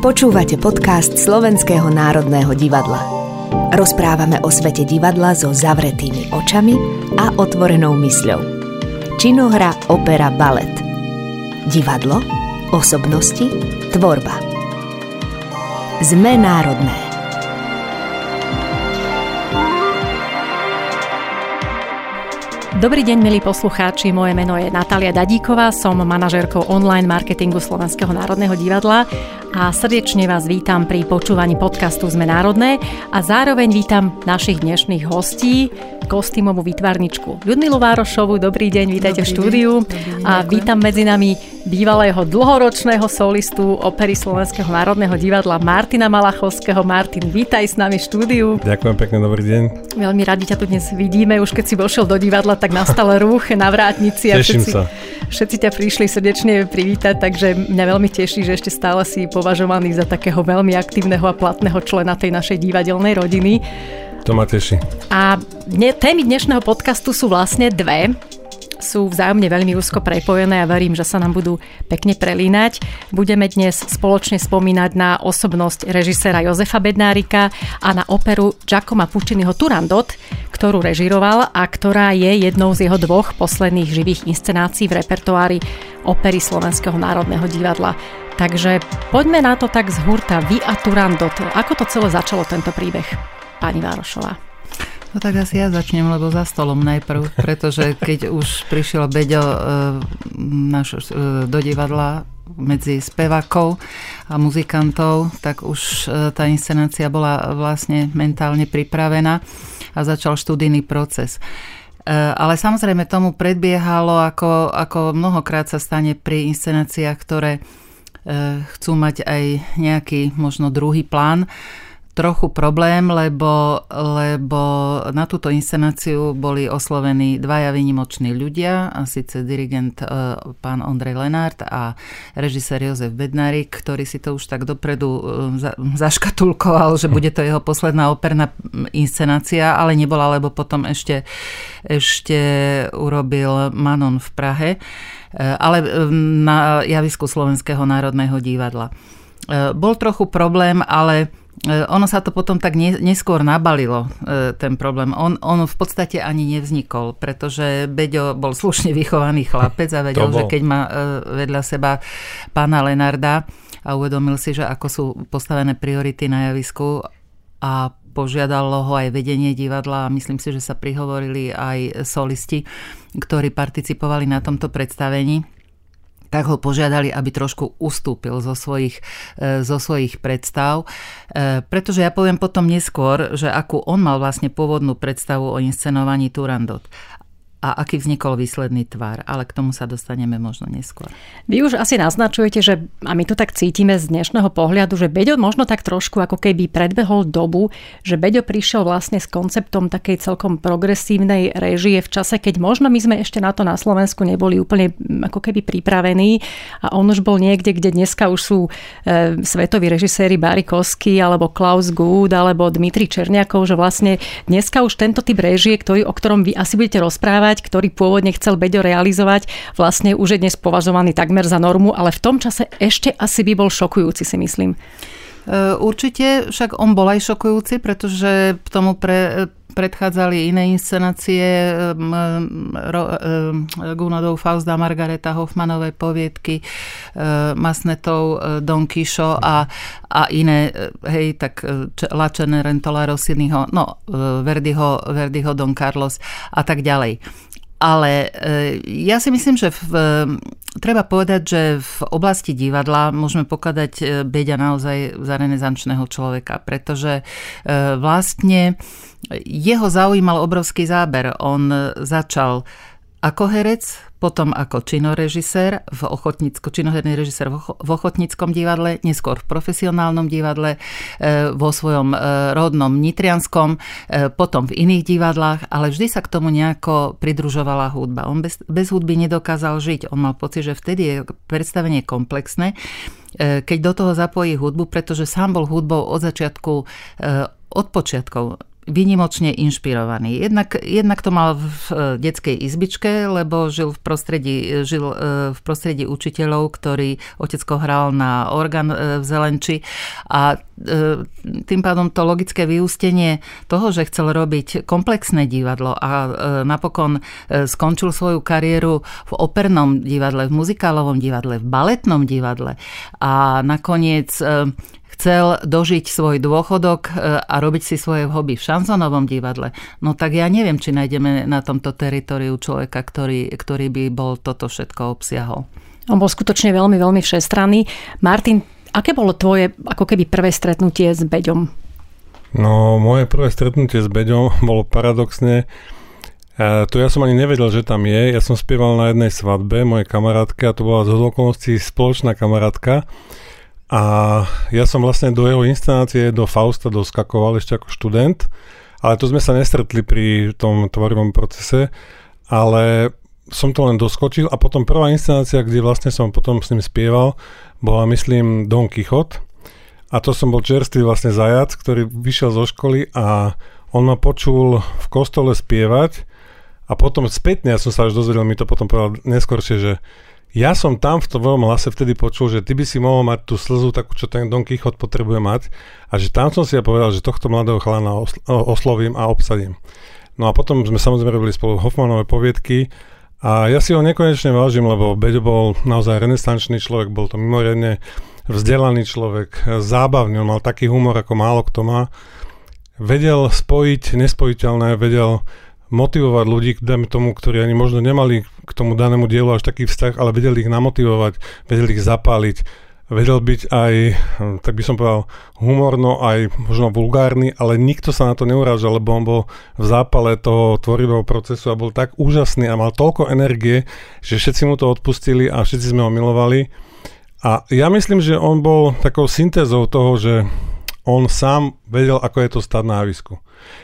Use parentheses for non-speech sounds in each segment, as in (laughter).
Počúvate podcast Slovenského národného divadla. Rozprávame o svete divadla so zavretými očami a otvorenou mysľou. Činohra, opera, balet. Divadlo, osobnosti, tvorba. Sme národné. Dobrý deň, milí poslucháči. Moje meno je Natália Dadíková, som manažérkou online marketingu Slovenského národného divadla a srdečne vás vítam pri počúvaní podcastu Sme národné a zároveň vítam našich dnešných hostí, kostýmovú vytvarničku Ľudmilu Várošovu. Dobrý deň, vítajte dobrý v štúdiu deň, a vítam medzi nami bývalého dlhoročného solistu opery Slovenského národného divadla Martina Malachovského. Martin, vítaj s nami v štúdiu. Ďakujem pekne, dobrý deň. Veľmi radi ťa tu dnes vidíme. Už keď si vošiel do divadla, tak nastal (laughs) rúch na vrátnici. A Teším všetci, sa. Všetci ťa prišli srdečne privítať, takže mňa veľmi teší, že ešte stále si považovaný za takého veľmi aktívneho a platného člena tej našej divadelnej rodiny. To ma teší. A dne, témy dnešného podcastu sú vlastne dve sú vzájomne veľmi úzko prepojené a verím, že sa nám budú pekne prelínať. Budeme dnes spoločne spomínať na osobnosť režisera Jozefa Bednárika a na operu Giacomo Pucciniho Turandot, ktorú režiroval a ktorá je jednou z jeho dvoch posledných živých inscenácií v repertoári opery Slovenského národného divadla. Takže poďme na to tak z hurta. Vy a Turandot. Ako to celé začalo tento príbeh, pani Várošová? No tak asi ja začnem, lebo za stolom najprv, pretože keď už prišiel Beďo e, naš, e, do divadla medzi spevákov a muzikantov, tak už e, tá inscenácia bola vlastne mentálne pripravená a začal študijný proces. Ale samozrejme tomu predbiehalo, ako, ako mnohokrát sa stane pri inscenáciách, ktoré chcú mať aj nejaký možno druhý plán. Trochu problém, lebo, lebo na túto inscenáciu boli oslovení dvaja vynimoční ľudia, a síce dirigent e, pán Ondrej Lenárt a režisér Jozef Bednárik, ktorý si to už tak dopredu e, za, zaškatulkoval, že bude to jeho posledná operná inscenácia, ale nebola, lebo potom ešte, ešte urobil Manon v Prahe, e, ale na javisku Slovenského národného divadla. Bol trochu problém, ale E, ono sa to potom tak neskôr nabalilo, ten problém. On, on v podstate ani nevznikol, pretože Beďo bol slušne vychovaný chlapec a vedel, že keď má vedľa seba pána Lenarda a uvedomil si, že ako sú postavené priority na javisku a požiadalo ho aj vedenie divadla a myslím si, že sa prihovorili aj solisti, ktorí participovali na tomto predstavení tak ho požiadali, aby trošku ustúpil zo svojich, e, zo svojich predstav. E, pretože ja poviem potom neskôr, že akú on mal vlastne pôvodnú predstavu o inscenovaní Turandot a aký vznikol výsledný tvar, ale k tomu sa dostaneme možno neskôr. Vy už asi naznačujete, že a my to tak cítime z dnešného pohľadu, že Beďo možno tak trošku ako keby predbehol dobu, že Beďo prišiel vlastne s konceptom takej celkom progresívnej režie v čase, keď možno my sme ešte na to na Slovensku neboli úplne ako keby pripravení a on už bol niekde, kde dneska už sú e, svetoví režiséri Barry Kosky alebo Klaus Good alebo Dmitri Černiakov, že vlastne dneska už tento typ režie, ktorý, o ktorom vy asi budete rozprávať, realizovať, ktorý pôvodne chcel Beďo realizovať, vlastne už je dnes považovaný takmer za normu, ale v tom čase ešte asi by bol šokujúci, si myslím. E, určite, však on bol aj šokujúci, pretože tomu pre, predchádzali iné inscenácie Gunodov Fausta, Margareta Hoffmanové poviedky, e, Masnetov e, Don Quixo a, a iné, hej, tak La Cenerentola Rossiniho, no, Verdiho, Verdiho Don Carlos a tak ďalej. Ale ja si myslím, že v, treba povedať, že v oblasti divadla môžeme pokladať Beďa naozaj za renesančného človeka, pretože vlastne jeho zaujímal obrovský záber. On začal ako herec, potom ako činorežisér v ochotnicko, činoherný režisér v ochotníckom divadle, neskôr v profesionálnom divadle, e, vo svojom e, rodnom Nitrianskom, e, potom v iných divadlách, ale vždy sa k tomu nejako pridružovala hudba. On bez, bez hudby nedokázal žiť. On mal pocit, že vtedy je predstavenie komplexné, keď do toho zapojí hudbu, pretože sám bol hudbou od začiatku od počiatkov vynimočne inšpirovaný. Jednak, jednak to mal v detskej izbičke, lebo žil v prostredí, žil v prostredí učiteľov, ktorý otecko hral na orgán v Zelenči a tým pádom to logické vyústenie toho, že chcel robiť komplexné divadlo a napokon skončil svoju kariéru v opernom divadle, v muzikálovom divadle, v baletnom divadle a nakoniec chcel dožiť svoj dôchodok e, a robiť si svoje hobby v šanzonovom divadle, no tak ja neviem, či nájdeme na tomto teritoriu človeka, ktorý, ktorý by bol toto všetko obsiahol. On bol skutočne veľmi, veľmi všestranný. Martin, aké bolo tvoje ako keby prvé stretnutie s Beďom? No, moje prvé stretnutie s Beďom (laughs) bolo paradoxne, e, to ja som ani nevedel, že tam je. Ja som spieval na jednej svadbe mojej kamarátke a to bola z okolností spoločná kamarátka. A ja som vlastne do jeho inscenácie, do Fausta doskakoval ešte ako študent, ale to sme sa nestretli pri tom tvorivom procese, ale som to len doskočil a potom prvá inscenácia, kde vlastne som potom s ním spieval, bola myslím Don Quixote. A to som bol čerstvý vlastne zajac, ktorý vyšiel zo školy a on ma počul v kostole spievať a potom spätne, ja som sa až dozvedel, mi to potom povedal neskôršie, že ja som tam v tvojom hlase vtedy počul, že ty by si mohol mať tú slzu takú, čo ten Don Quixote potrebuje mať a že tam som si ja povedal, že tohto mladého chlana oslovím a obsadím. No a potom sme samozrejme robili spolu Hoffmanové poviedky a ja si ho nekonečne vážim, lebo Beďo bol naozaj renesančný človek, bol to mimoriadne vzdelaný človek, zábavný, on mal taký humor, ako málo kto má. Vedel spojiť nespojiteľné, vedel motivovať ľudí, dajme tomu, ktorí ani možno nemali k tomu danému dielu až taký vzťah, ale vedeli ich namotivovať, vedeli ich zapáliť, vedel byť aj, tak by som povedal, humorno, aj možno vulgárny, ale nikto sa na to neurážal, lebo on bol v zápale toho tvorivého procesu a bol tak úžasný a mal toľko energie, že všetci mu to odpustili a všetci sme ho milovali. A ja myslím, že on bol takou syntézou toho, že on sám vedel, ako je to stať na javisku.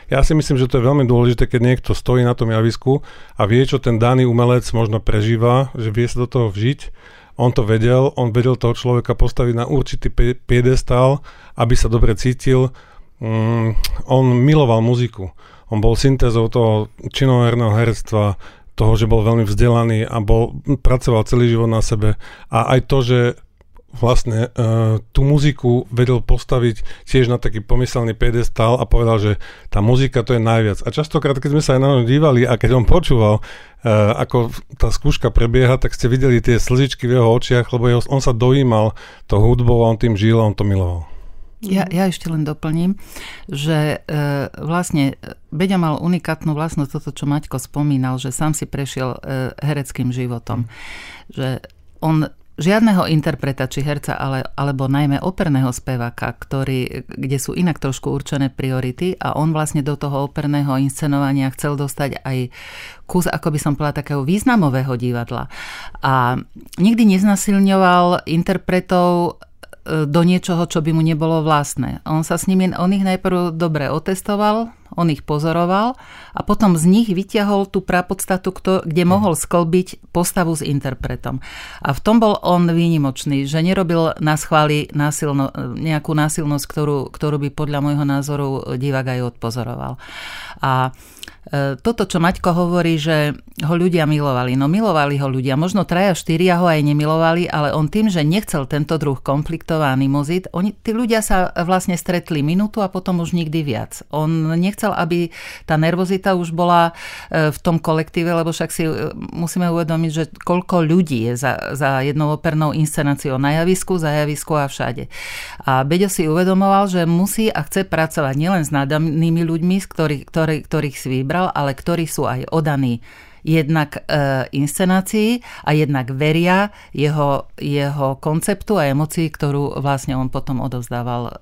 Ja si myslím, že to je veľmi dôležité, keď niekto stojí na tom javisku a vie, čo ten daný umelec možno prežíva, že vie sa do toho vžiť. On to vedel, on vedel toho človeka postaviť na určitý piedestal, aby sa dobre cítil. Mm, on miloval muziku. On bol syntézou toho činoherného herectva, toho, že bol veľmi vzdelaný a bol, pracoval celý život na sebe. A aj to, že vlastne uh, tú muziku vedel postaviť tiež na taký pomyselný pedestal a povedal, že tá muzika to je najviac. A častokrát, keď sme sa aj na ňo dívali a keď on počúval, uh, ako tá skúška prebieha, tak ste videli tie slzičky v jeho očiach, lebo jeho, on sa dojímal to hudbou a on tým žil a on to miloval. Ja, ja ešte len doplním, že e, vlastne Beďa mal unikátnu vlastnosť, toto, čo Maťko spomínal, že sám si prešiel e, hereckým životom. Že on žiadneho interpreta či herca, ale, alebo najmä operného speváka, ktorý, kde sú inak trošku určené priority a on vlastne do toho operného inscenovania chcel dostať aj kus, ako by som povedala, takého významového divadla. A nikdy neznasilňoval interpretov do niečoho, čo by mu nebolo vlastné. On sa s nimi, on ich najprv dobre otestoval, on ich pozoroval a potom z nich vyťahol tú prapodstatu, kde mohol sklbiť postavu s interpretom. A v tom bol on výnimočný, že nerobil na schváli násilno, nejakú násilnosť, ktorú, ktorú by podľa môjho názoru divák aj odpozoroval. A E, toto, čo Maťko hovorí, že ho ľudia milovali. No milovali ho ľudia. Možno traja, štyria ho aj nemilovali, ale on tým, že nechcel tento druh konfliktov a animozit, oni, tí ľudia sa vlastne stretli minútu a potom už nikdy viac. On nechcel, aby tá nervozita už bola e, v tom kolektíve, lebo však si e, musíme uvedomiť, že koľko ľudí je za, za jednou opernou inscenáciou na javisku, za javisku a všade. A Beďo si uvedomoval, že musí a chce pracovať nielen s nádanými ľuďmi, ktorých, ktorých, ktorých si vybral, vybral, ale ktorí sú aj odaní jednak e, inscenácii a jednak veria jeho, jeho konceptu a emocii, ktorú vlastne on potom odovzdával e,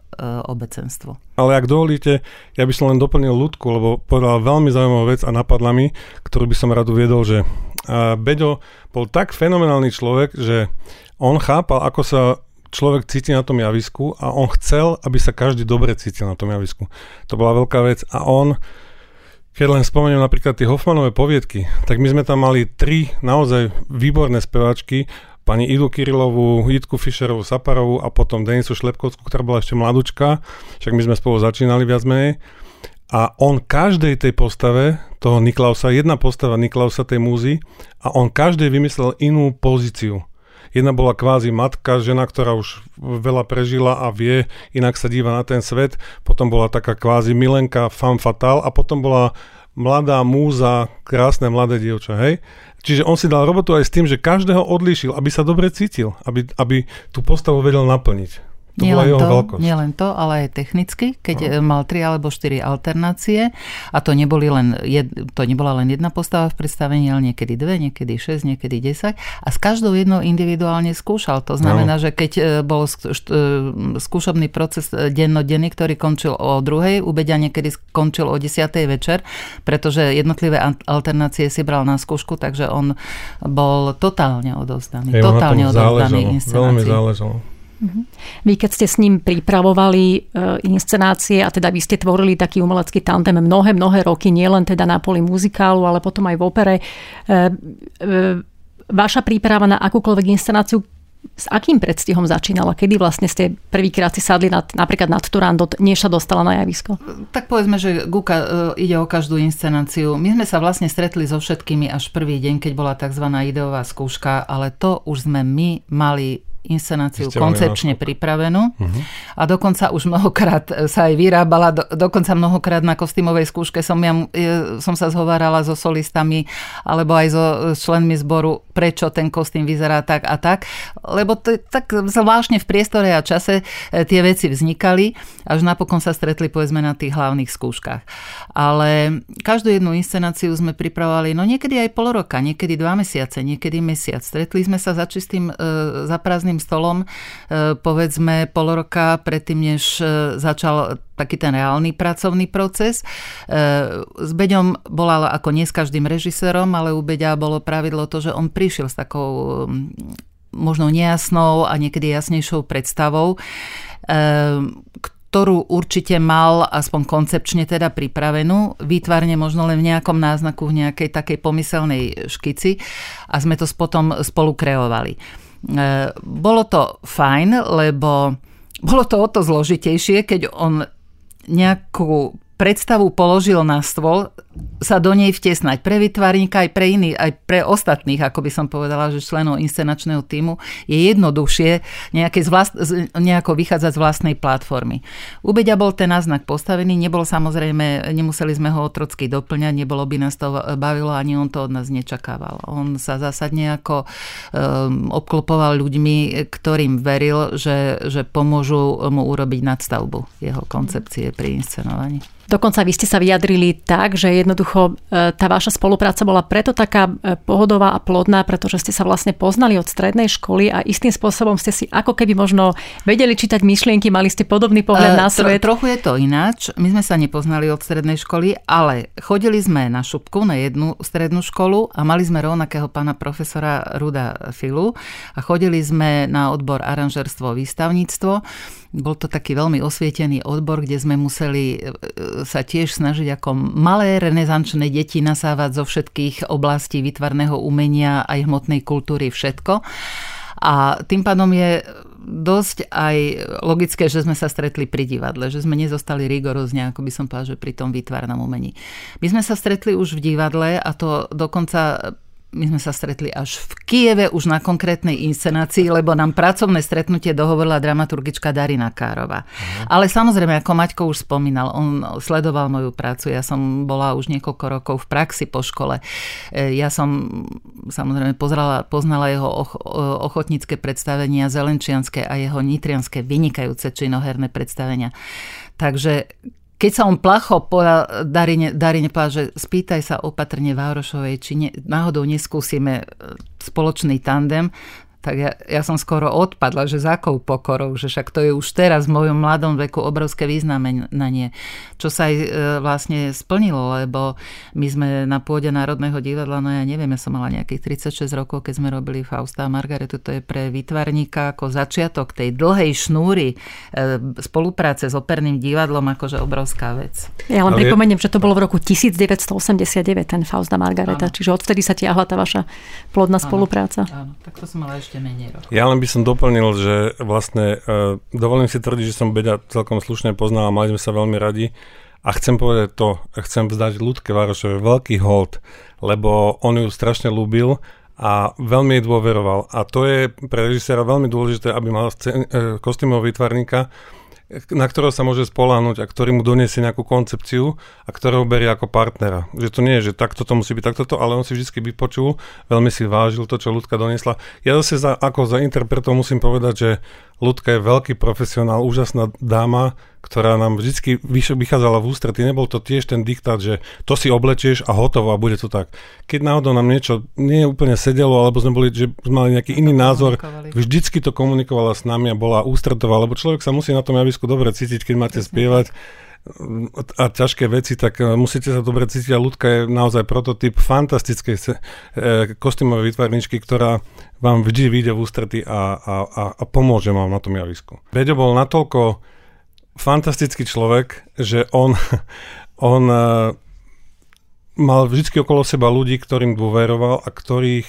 obecenstvu. Ale ak dovolíte, ja by som len doplnil ľudku, lebo povedal veľmi zaujímavú vec a napadla mi, ktorú by som rád uviedol, že Beďo bol tak fenomenálny človek, že on chápal, ako sa človek cíti na tom javisku a on chcel, aby sa každý dobre cítil na tom javisku. To bola veľká vec a on keď len spomeniem napríklad tie Hoffmanové poviedky, tak my sme tam mali tri naozaj výborné speváčky, pani Idu Kirilovú, Jitku Fischerovú, Saparovú a potom Denisu Šlepkovskú, ktorá bola ešte mladúčka, však my sme spolu začínali viac menej. a on každej tej postave, toho Niklausa, jedna postava Niklausa tej múzy, a on každej vymyslel inú pozíciu. Jedna bola kvázi matka, žena, ktorá už veľa prežila a vie, inak sa díva na ten svet. Potom bola taká kvázi milenka, femme fatale a potom bola mladá múza, krásne mladé dievča, hej? Čiže on si dal robotu aj s tým, že každého odlíšil, aby sa dobre cítil, aby, aby tú postavu vedel naplniť. To nie len to, nie len to, ale aj technicky, keď no. mal tri alebo štyri alternácie a to, neboli len jed, to nebola len jedna postava v predstavení, ale niekedy dve, niekedy šesť, niekedy desať a s každou jednou individuálne skúšal. To znamená, no. že keď e, bol e, skúšobný proces e, dennodenný, ktorý končil o druhej, u Beďa niekedy skončil o desiatej večer, pretože jednotlivé alternácie si bral na skúšku, takže on bol totálne odovzdaný. totálne odovzdaný inscenácii. Veľmi záležalo. Vy keď ste s ním pripravovali e, inscenácie a teda vy ste tvorili taký umelecký tandem mnohé, mnohé roky, nielen teda na poli muzikálu, ale potom aj v opere. E, e, vaša príprava na akúkoľvek inscenáciu s akým predstihom začínala? Kedy vlastne ste prvýkrát si sadli nad, napríklad nad Turandot, než sa dostala na javisko? Tak povedzme, že Guka ide o každú inscenáciu. My sme sa vlastne stretli so všetkými až prvý deň, keď bola tzv. ideová skúška, ale to už sme my mali inscenáciu koncepčne pripravenú uh-huh. a dokonca už mnohokrát sa aj vyrábala, do, dokonca mnohokrát na kostýmovej skúške som, ja, som sa zhovárala so solistami alebo aj so členmi zboru, prečo ten kostým vyzerá tak a tak, lebo to, tak zvláštne v priestore a čase e, tie veci vznikali, až napokon sa stretli povedzme na tých hlavných skúškach. Ale každú jednu inscenáciu sme pripravovali, no niekedy aj pol roka, niekedy dva mesiace, niekedy mesiac. Stretli sme sa za čistým, e, za prázdnym prázdnym stolom, e, povedzme pol roka predtým, než e, začal taký ten reálny pracovný proces. E, s Beďom bola ako nie s každým režisérom, ale u Beďa bolo pravidlo to, že on prišiel s takou možno nejasnou a niekedy jasnejšou predstavou, ktorú určite mal aspoň koncepčne teda pripravenú, výtvarne možno len v nejakom náznaku, v nejakej takej pomyselnej škici a sme to potom spolu kreovali. E, bolo to fajn, lebo bolo to o to zložitejšie, keď on nejakú predstavu položil na stôl, sa do nej vtesnať pre vytvarníka aj pre iných, aj pre ostatných, ako by som povedala, že členov inscenačného týmu je jednoduchšie nejaké z vlast, nejako vychádzať z vlastnej platformy. U Beďa bol ten náznak postavený, nebol samozrejme, nemuseli sme ho otrocky doplňať, nebolo by nás to bavilo, ani on to od nás nečakával. On sa zásadne ako um, obklopoval ľuďmi, ktorým veril, že, že pomôžu mu urobiť nadstavbu jeho koncepcie pri inscenovaní. Dokonca vy ste sa vyjadrili tak, že jednoducho e, tá vaša spolupráca bola preto taká e, pohodová a plodná, pretože ste sa vlastne poznali od strednej školy a istým spôsobom ste si ako keby možno vedeli čítať myšlienky, mali ste podobný pohľad uh, na svet. Tro, trochu je to ináč. My sme sa nepoznali od strednej školy, ale chodili sme na šupku, na jednu strednú školu a mali sme rovnakého pána profesora Ruda Filu a chodili sme na odbor aranžerstvo výstavníctvo bol to taký veľmi osvietený odbor, kde sme museli e, sa tiež snažiť ako malé renesančné deti nasávať zo všetkých oblastí vytvarného umenia aj hmotnej kultúry všetko. A tým pádom je dosť aj logické, že sme sa stretli pri divadle, že sme nezostali rigorózne, ako by som povedal, že pri tom výtvarnom umení. My sme sa stretli už v divadle a to dokonca my sme sa stretli až v Kieve už na konkrétnej inscenácii, lebo nám pracovné stretnutie dohovorila dramaturgička Darina Károva. Uh-huh. Ale samozrejme, ako Maťko už spomínal, on sledoval moju prácu. Ja som bola už niekoľko rokov v praxi po škole. E, ja som samozrejme pozrala, poznala jeho ochotnícke predstavenia zelenčianské a jeho nitrianské vynikajúce činoherné predstavenia. Takže keď sa on placho povedal Darine, Darine povedal, že spýtaj sa opatrne Várošovej, či ne, náhodou neskúsime e, spoločný tandem, tak ja, ja som skoro odpadla, že za akou pokorou, že však to je už teraz v mojom mladom veku obrovské významenie, čo sa aj e, vlastne splnilo, lebo my sme na pôde Národného divadla, no ja neviem, ja som mala nejakých 36 rokov, keď sme robili Fausta a Margaretu, to je pre vytvarníka ako začiatok tej dlhej šnúry e, spolupráce s operným divadlom akože obrovská vec. Ja len Ale pripomeniem, že to bolo v roku 1989 ten Fausta Margareta, áno. čiže odvtedy sa tiahla tá vaša plodná áno, spolupráca. Áno, tak to som mala ešte ešte menej rokov. Ja len by som doplnil, že vlastne uh, dovolím si tvrdiť, že som Beďa celkom slušne poznal a mali sme sa veľmi radi A chcem povedať to, chcem vzdať ľudke Varošovi veľký hold, lebo on ju strašne ľúbil a veľmi jej dôveroval. A to je pre režiséra veľmi dôležité, aby mal scén- e, kostýmového výtvarníka, na ktorého sa môže spoláhnuť a ktorý mu doniesie nejakú koncepciu a ktorého berie ako partnera. Že to nie je, že takto to musí byť takto to, ale on si vždy vypočul, veľmi si vážil to, čo ľudka doniesla. Ja zase za, ako za interpretov musím povedať, že Ľudka je veľký profesionál, úžasná dáma, ktorá nám vždy vychádzala v ústretí. Nebol to tiež ten diktát, že to si oblečieš a hotovo a bude to tak. Keď náhodou nám niečo nie úplne sedelo, alebo sme boli, že mali nejaký iný názor, vždycky to komunikovala s nami a bola ústretová, lebo človek sa musí na tom javisku dobre cítiť, keď máte spievať a ťažké veci, tak e, musíte sa dobre cítiť a ľudka je naozaj prototyp fantastickej e, kostýmovej výtvarničky, ktorá vám vždy vyjde v ústrety a, a, a, a pomôže vám na tom javisku. Beďo bol natoľko fantastický človek, že on, (laughs) on e, mal vždy okolo seba ľudí, ktorým dôveroval a ktorých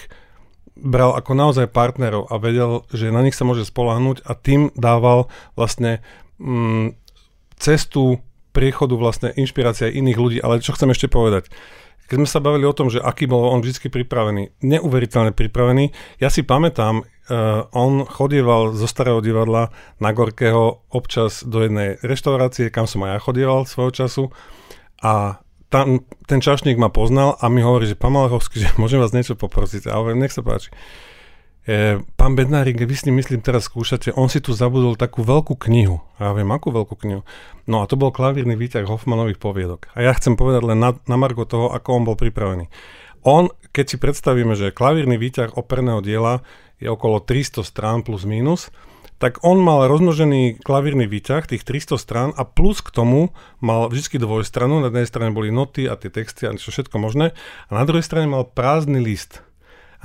bral ako naozaj partnerov a vedel, že na nich sa môže spolahnúť a tým dával vlastne mm, cestu priechodu vlastne inšpirácia iných ľudí. Ale čo chcem ešte povedať? Keď sme sa bavili o tom, že aký bol on vždy pripravený, neuveriteľne pripravený, ja si pamätám, uh, on chodieval zo starého divadla na Gorkého občas do jednej reštaurácie, kam som aj ja chodieval svojho času a tam, ten čašník ma poznal a mi hovorí, že pán Malachovský, (laughs) že môžem vás niečo poprosiť. A hovorím, nech sa páči. E, pán Bednárik, vy s ním myslím teraz skúšate, on si tu zabudol takú veľkú knihu. A ja viem, akú veľkú knihu. No a to bol klavírny výťah Hoffmanových poviedok. A ja chcem povedať len na, na margo toho, ako on bol pripravený. On, keď si predstavíme, že klavírny výťah operného diela je okolo 300 strán plus minus, tak on mal rozmnožený klavírny výťah, tých 300 strán a plus k tomu mal vždy dvojstranu, na jednej strane boli noty a tie texty a všetko možné a na druhej strane mal prázdny list.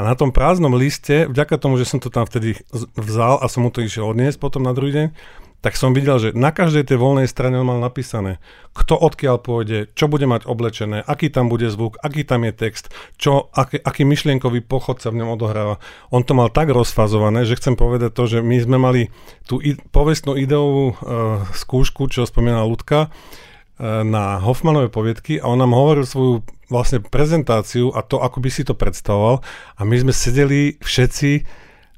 A na tom prázdnom liste, vďaka tomu, že som to tam vtedy vzal a som mu to išiel odniesť potom na druhý deň, tak som videl, že na každej tej voľnej strane on mal napísané, kto odkiaľ pôjde, čo bude mať oblečené, aký tam bude zvuk, aký tam je text, čo, aký, aký myšlienkový pochod sa v ňom odohráva. On to mal tak rozfazované, že chcem povedať to, že my sme mali tú i- povestnú ideovú uh, skúšku, čo spomínala Ľudka, uh, na Hoffmanové poviedky a on nám hovoril svoju vlastne prezentáciu a to, ako by si to predstavoval. A my sme sedeli všetci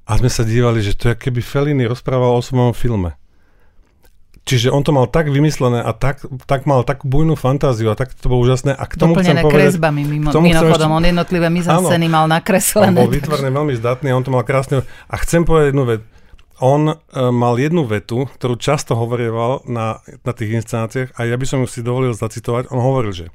a sme sa dívali, že to je keby Fellini rozprával o svojom filme. Čiže on to mal tak vymyslené a tak, tak mal takú bujnú fantáziu a tak to bolo úžasné. A k tomu Doplnené chcem povedať, kresbami mimo, mimochodom, ešte, on jednotlivé mizanceny mal nakreslené. On bol vytvorne veľmi zdatný a on to mal krásne. A chcem povedať jednu vec. On uh, mal jednu vetu, ktorú často hovorieval na, na tých inscenáciách a ja by som ju si dovolil zacitovať. On hovoril, že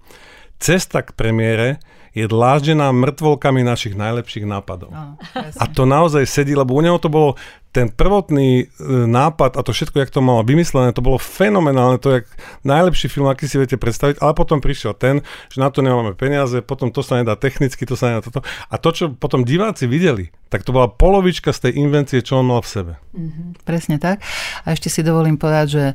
cesta k premiére je dláždená mŕtvolkami našich najlepších nápadov. Oh, a to naozaj sedí, lebo u neho to bolo ten prvotný e, nápad a to všetko, jak to malo vymyslené, to bolo fenomenálne, to je najlepší film, aký si viete predstaviť, ale potom prišiel ten, že na to nemáme peniaze, potom to sa nedá technicky, to sa nedá toto. A to, čo potom diváci videli, tak to bola polovička z tej invencie, čo on mal v sebe. Mm-hmm, presne tak. A ešte si dovolím povedať, že e,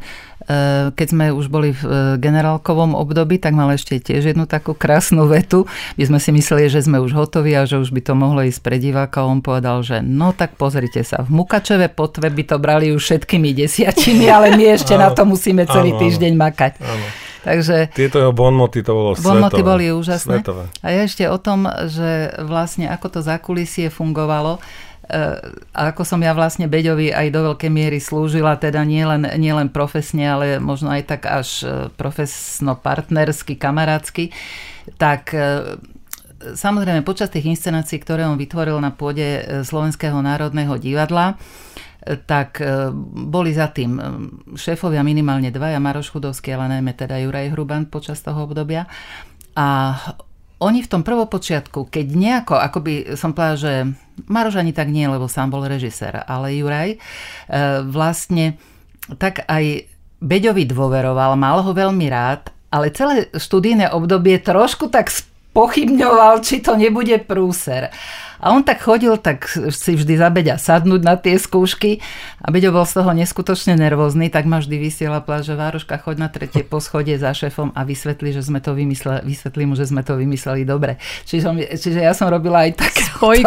keď sme už boli v e, generálkovom období, tak mal ešte tiež jednu takú krásnu vetu. My sme si mysleli, že sme už hotoví a že už by to mohlo ísť pre diváka. On povedal, že no tak pozrite sa, v Mukačeve potve by to brali už všetkými desiatimi, ale my ešte na to musíme celý áno, týždeň makať. Áno. Takže, Tieto jeho bonmoty to bolo bonmoty svetové. boli úžasné. Svetové. A ja ešte o tom, že vlastne ako to zákulisie fungovalo, e, a ako som ja vlastne Beďovi aj do veľkej miery slúžila, teda nielen nie len profesne, ale možno aj tak až e, profesno-partnersky, kamarátsky, tak e, samozrejme počas tých inscenácií, ktoré on vytvoril na pôde Slovenského národného divadla, tak e, boli za tým e, šéfovia minimálne dvaja, Maroš Chudovský, ale najmä teda Juraj Hruban počas toho obdobia. A oni v tom prvopočiatku, keď nejako, ako by som povedala, že Maroš ani tak nie, lebo sám bol režisér, ale Juraj, e, vlastne tak aj Beďovi dôveroval, mal ho veľmi rád, ale celé študijné obdobie trošku tak pochybňoval, či to nebude prúser. A on tak chodil, tak si vždy za Beďa sadnúť na tie skúšky a Beďo bol z toho neskutočne nervózny, tak ma vždy vysiela že Vároška, choď na tretie poschodie za šéfom a vysvetli, že sme to vymysleli, vysvetli mu, že sme to vymysleli dobre. Čiže, čiže ja som robila aj tak,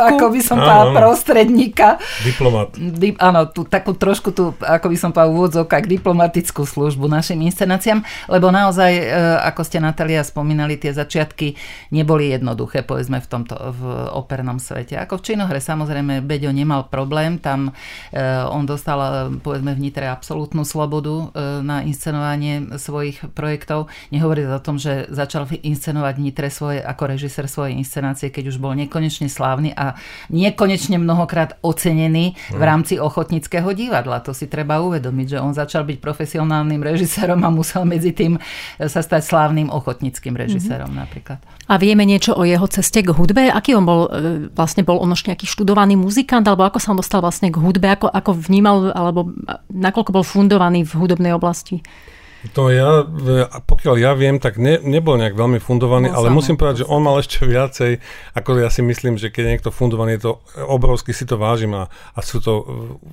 ako by som povedala, prostredníka. Diplomat. Di, áno, tú, takú trošku tú, ako by som povedala, úvodzovkách diplomatickú službu našim inscenáciám, lebo naozaj, e, ako ste Natalia spomínali, tie začiatky neboli jednoduché, povedzme v tomto v opernom svete. Ako v činohre samozrejme Beďo nemal problém, tam e, on dostal e, povedzme v Nitre absolútnu slobodu na inscenovanie svojich projektov. Nehovorí o tom, že začal inscenovať v Nitre svoje, ako režisér svojej inscenácie, keď už bol nekonečne slávny a nekonečne mnohokrát ocenený v hm. rámci ochotnického divadla. To si treba uvedomiť, že on začal byť profesionálnym režisérom a musel medzi tým sa stať slávnym ochotnickým režisérom mm-hmm. napríklad. A vieme niečo o jeho ceste k hudbe? Aký on bol, e, vlastne bol on už nejaký študovaný muzikant, alebo ako sa on dostal vlastne k hudbe, ako, ako vnímal, alebo nakoľko bol fundovaný v hudobnej oblasti? To ja, pokiaľ ja viem, tak ne, nebol nejak veľmi fundovaný, no, ale musím povedať, že on mal ešte viacej, ako ja si myslím, že keď je niekto fundovaný, je to obrovsky si to vážim a, a sú to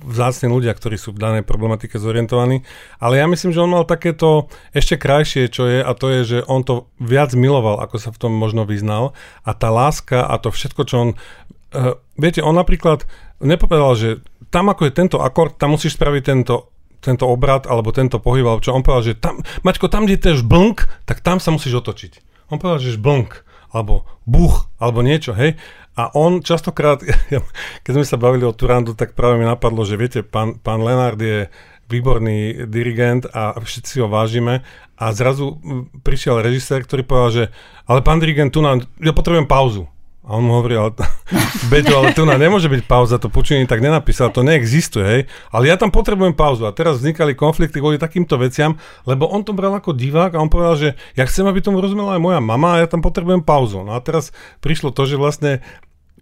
vzácni ľudia, ktorí sú v danej problematike zorientovaní. Ale ja myslím, že on mal takéto ešte krajšie, čo je, a to je, že on to viac miloval, ako sa v tom možno vyznal. A tá láska a to všetko, čo on... Uh, viete, on napríklad nepovedal, že tam ako je tento akord, tam musíš spraviť tento tento obrad alebo tento pohyb, alebo čo on povedal, že tam, Maťko, tam, kde je blnk, tak tam sa musíš otočiť. On povedal, že blnk, alebo buch, alebo niečo, hej. A on častokrát, (laughs) keď sme sa bavili o Turandu, tak práve mi napadlo, že viete, pán, pán Lenard je výborný dirigent a všetci ho vážime a zrazu prišiel režisér, ktorý povedal, že ale pán dirigent, tu nám, ja potrebujem pauzu. A on mu hovorí, ale, (laughs) Beďo, ale tu na nemôže byť pauza, to Pučini tak nenapísal, to neexistuje, hej. Ale ja tam potrebujem pauzu. A teraz vznikali konflikty kvôli takýmto veciam, lebo on to bral ako divák a on povedal, že ja chcem, aby tomu rozumela aj moja mama a ja tam potrebujem pauzu. No a teraz prišlo to, že vlastne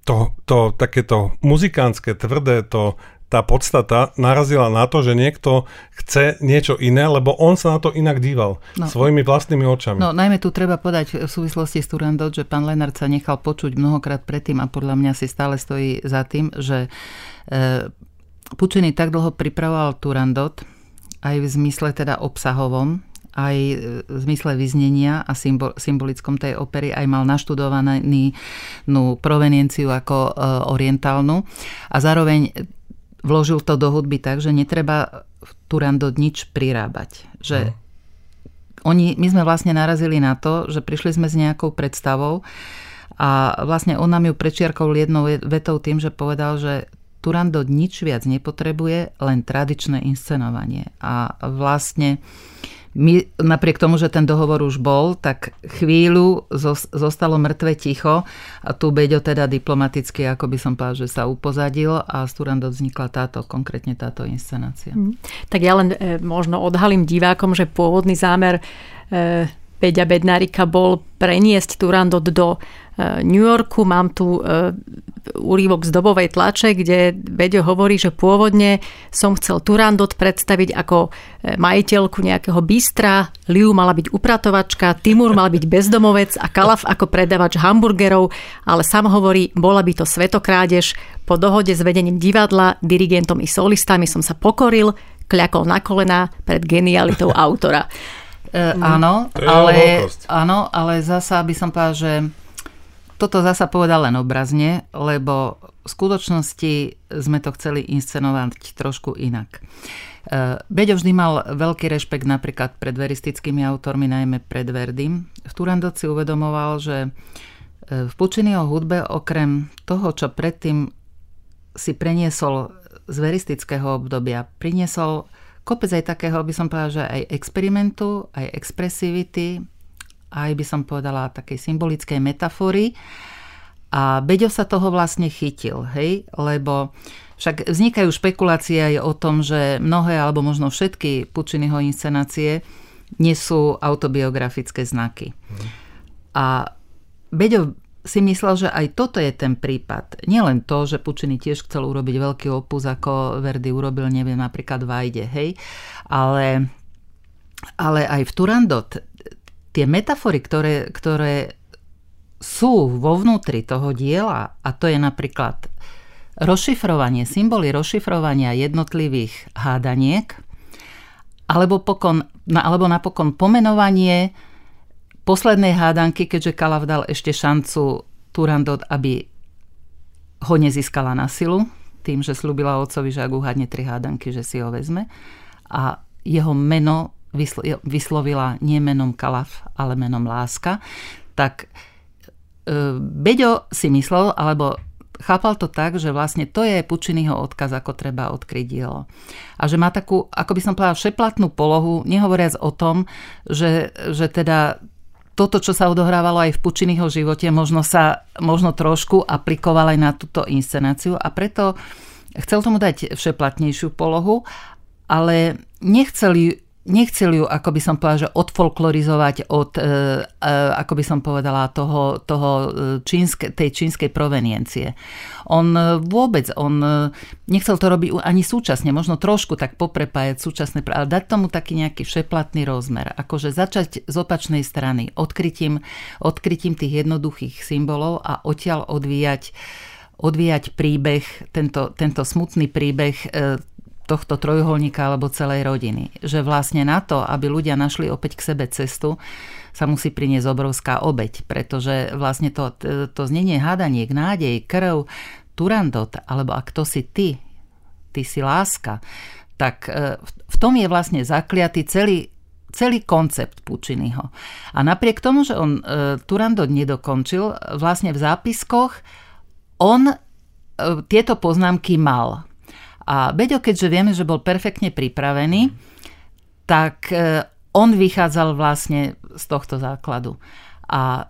to, to takéto muzikánske, tvrdé, to, tá podstata narazila na to, že niekto chce niečo iné, lebo on sa na to inak díval. No. Svojimi vlastnými očami. No najmä tu treba podať v súvislosti s Turandot, že pán Lenard sa nechal počuť mnohokrát predtým a podľa mňa si stále stojí za tým, že e, Pučiny tak dlho pripravoval Turandot, aj v zmysle teda obsahovom, aj v zmysle vyznenia a symbol, symbolickom tej opery aj mal naštudovaný no, provenienciu ako e, orientálnu a zároveň vložil to do hudby tak, že netreba Turandot nič prirábať. Že no. oni, my sme vlastne narazili na to, že prišli sme s nejakou predstavou a vlastne on nám ju prečiarkol jednou vetou tým, že povedal, že Turandot nič viac nepotrebuje, len tradičné inscenovanie. A vlastne my, napriek tomu, že ten dohovor už bol, tak chvíľu zostalo mŕtve ticho a tu Beďo teda diplomaticky, ako by som povedal, že sa upozadil a z Turandot vznikla táto, konkrétne táto inscenácia. Mm. Tak ja len e, možno odhalím divákom, že pôvodný zámer Peďa Bednárika bol preniesť Turandot do e, New Yorku. Mám tu e, úrivok z dobovej tlače, kde Beďo hovorí, že pôvodne som chcel Turandot predstaviť ako e, majiteľku nejakého bystra, Liu mala byť upratovačka, Timur mal byť bezdomovec a Kalaf ako predavač hamburgerov, ale sám hovorí, bola by to svetokrádež. Po dohode s vedením divadla, dirigentom i solistami som sa pokoril, kľakol na kolena pred genialitou autora. E, áno, ale, áno, ale zasa by som povedal, že toto zasa povedal len obrazne, lebo v skutočnosti sme to chceli inscenovať trošku inak. E, Beďo vždy mal veľký rešpekt napríklad pred veristickými autormi, najmä pred Verdim. V Turandot si uvedomoval, že e, v Pučiniho hudbe okrem toho, čo predtým si preniesol z veristického obdobia, priniesol kopec aj takého, by som povedala, že aj experimentu, aj expresivity, aj by som povedala takej symbolickej metafory. A Beďo sa toho vlastne chytil, hej, lebo však vznikajú špekulácie aj o tom, že mnohé alebo možno všetky Pučiniho inscenácie nesú autobiografické znaky. Mm. A Beďo si myslel, že aj toto je ten prípad. Nielen to, že Pučiny tiež chcel urobiť veľký opus, ako Verdi urobil, neviem, napríklad Vajde, hej, ale, ale aj v Turandot tie metafory, ktoré, ktoré sú vo vnútri toho diela, a to je napríklad rozšifrovanie, symboly rozšifrovania jednotlivých hádaniek, alebo, pokon, alebo napokon pomenovanie poslednej hádanky, keďže Kalav dal ešte šancu Turandot, aby ho nezískala na silu, tým, že slúbila otcovi, že ak uhádne tri hádanky, že si ho vezme. A jeho meno vyslovila nie menom Kalaf, ale menom Láska. Tak e, Beďo si myslel, alebo chápal to tak, že vlastne to je Pučinyho odkaz, ako treba odkryť dielo. A že má takú, ako by som povedala, všeplatnú polohu, nehovoriac o tom, že, že teda toto, čo sa odohrávalo aj v Pučinyho živote, možno sa možno trošku aplikoval aj na túto inscenáciu a preto chcel tomu dať všeplatnejšiu polohu, ale nechceli nechceli ju, ako by som povedala, že odfolklorizovať od, e, e, ako by som povedala, toho, toho e, čínske, tej čínskej proveniencie. On vôbec, on nechcel to robiť ani súčasne, možno trošku tak poprepájať súčasné, ale dať tomu taký nejaký všeplatný rozmer. Akože začať z opačnej strany, odkrytím, odkrytím tých jednoduchých symbolov a odtiaľ odvíjať odvíjať príbeh, tento, tento smutný príbeh tohto trojuholníka alebo celej rodiny. Že vlastne na to, aby ľudia našli opäť k sebe cestu, sa musí priniesť obrovská obeď, pretože vlastne to, to znenie hádaniek, nádej, krv, turandot, alebo ak to si ty, ty si láska, tak e, v tom je vlastne zakliatý celý, celý koncept Pučinyho. A napriek tomu, že on e, Turandot nedokončil, vlastne v zápiskoch on e, tieto poznámky mal. A Beďo, keďže vieme, že bol perfektne pripravený, tak e, on vychádzal vlastne z tohto základu. A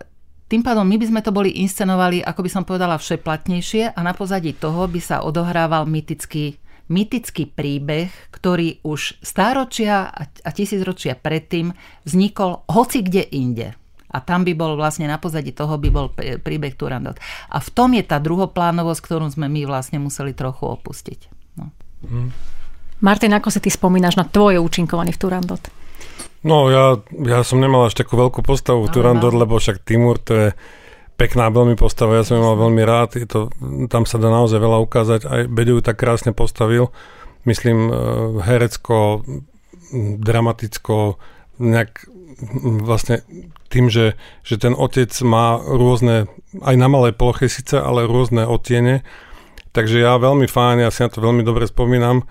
tým pádom my by sme to boli inscenovali, ako by som povedala, všeplatnejšie a na pozadí toho by sa odohrával mytický, mytický príbeh, ktorý už stáročia a tisícročia predtým vznikol hoci kde inde. A tam by bol vlastne na pozadí toho by bol príbeh Turandot. A v tom je tá druhoplánovosť, ktorú sme my vlastne museli trochu opustiť. No. Hmm. Martin, ako si ty spomínaš na tvoje účinkovanie v Turandot? No, ja, ja som nemal až takú veľkú postavu v Turandot, lebo však Timur to je pekná veľmi postava, ja som ju mal veľmi rád, je to, tam sa dá naozaj veľa ukázať, aj Beďu tak krásne postavil, myslím eh, herecko, dramaticko, nejak vlastne tým, že, že ten otec má rôzne, aj na malej ploche síce, ale rôzne odtiene, Takže ja veľmi fajn, ja si na to veľmi dobre spomínam,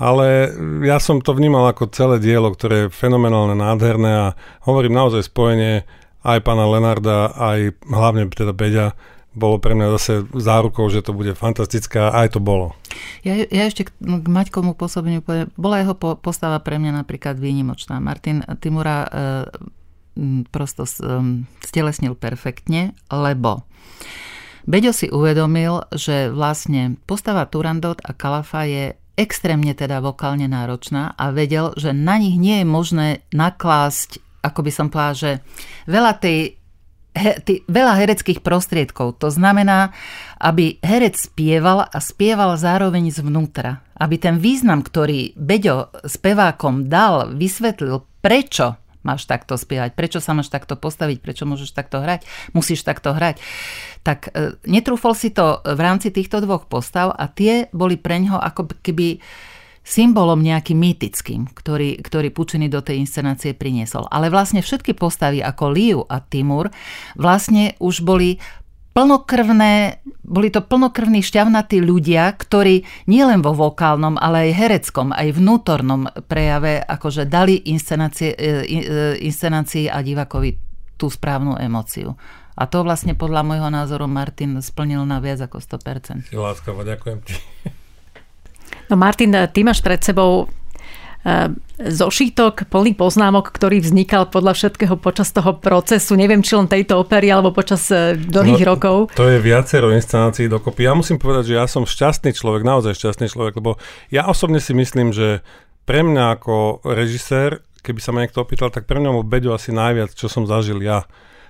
ale ja som to vnímal ako celé dielo, ktoré je fenomenálne, nádherné a hovorím naozaj spojenie aj pána Lenarda, aj hlavne teda Beďa, bolo pre mňa zase zárukou, že to bude fantastické a aj to bolo. Ja, ja ešte k, k Maťkomu pôsobeniu poviem, bola jeho po, postava pre mňa napríklad výnimočná. Martin Timura e, prosto e, stelesnil perfektne, lebo Beďo si uvedomil, že vlastne postava Turandot a Kalafa je extrémne teda vokálne náročná a vedel, že na nich nie je možné naklásť, ako by som povedala, že veľa tej he, tý, veľa hereckých prostriedkov. To znamená, aby herec spieval a spieval zároveň zvnútra. Aby ten význam, ktorý Beďo spevákom dal, vysvetlil, prečo máš takto spievať, prečo sa máš takto postaviť, prečo môžeš takto hrať, musíš takto hrať. Tak e, netrúfol si to v rámci týchto dvoch postav a tie boli pre ňoho ako keby symbolom nejakým mýtickým, ktorý, ktorý Pučiny do tej inscenácie priniesol. Ale vlastne všetky postavy ako Liu a Timur vlastne už boli plnokrvné, boli to plnokrvní šťavnatí ľudia, ktorí nielen vo vokálnom, ale aj hereckom, aj vnútornom prejave akože dali e, e, inscenácii a divakovi tú správnu emóciu. A to vlastne podľa môjho názoru Martin splnil na viac ako 100%. Si láskavo, ďakujem ti. No Martin, ty máš pred sebou E, zošítok plný poznámok, ktorý vznikal podľa všetkého počas toho procesu. Neviem, či len tejto opery, alebo počas e, dlhých no, rokov. To je viacero inscenácií dokopy. Ja musím povedať, že ja som šťastný človek, naozaj šťastný človek, lebo ja osobne si myslím, že pre mňa ako režisér, keby sa ma niekto opýtal, tak pre mňa bol Beďo asi najviac, čo som zažil ja.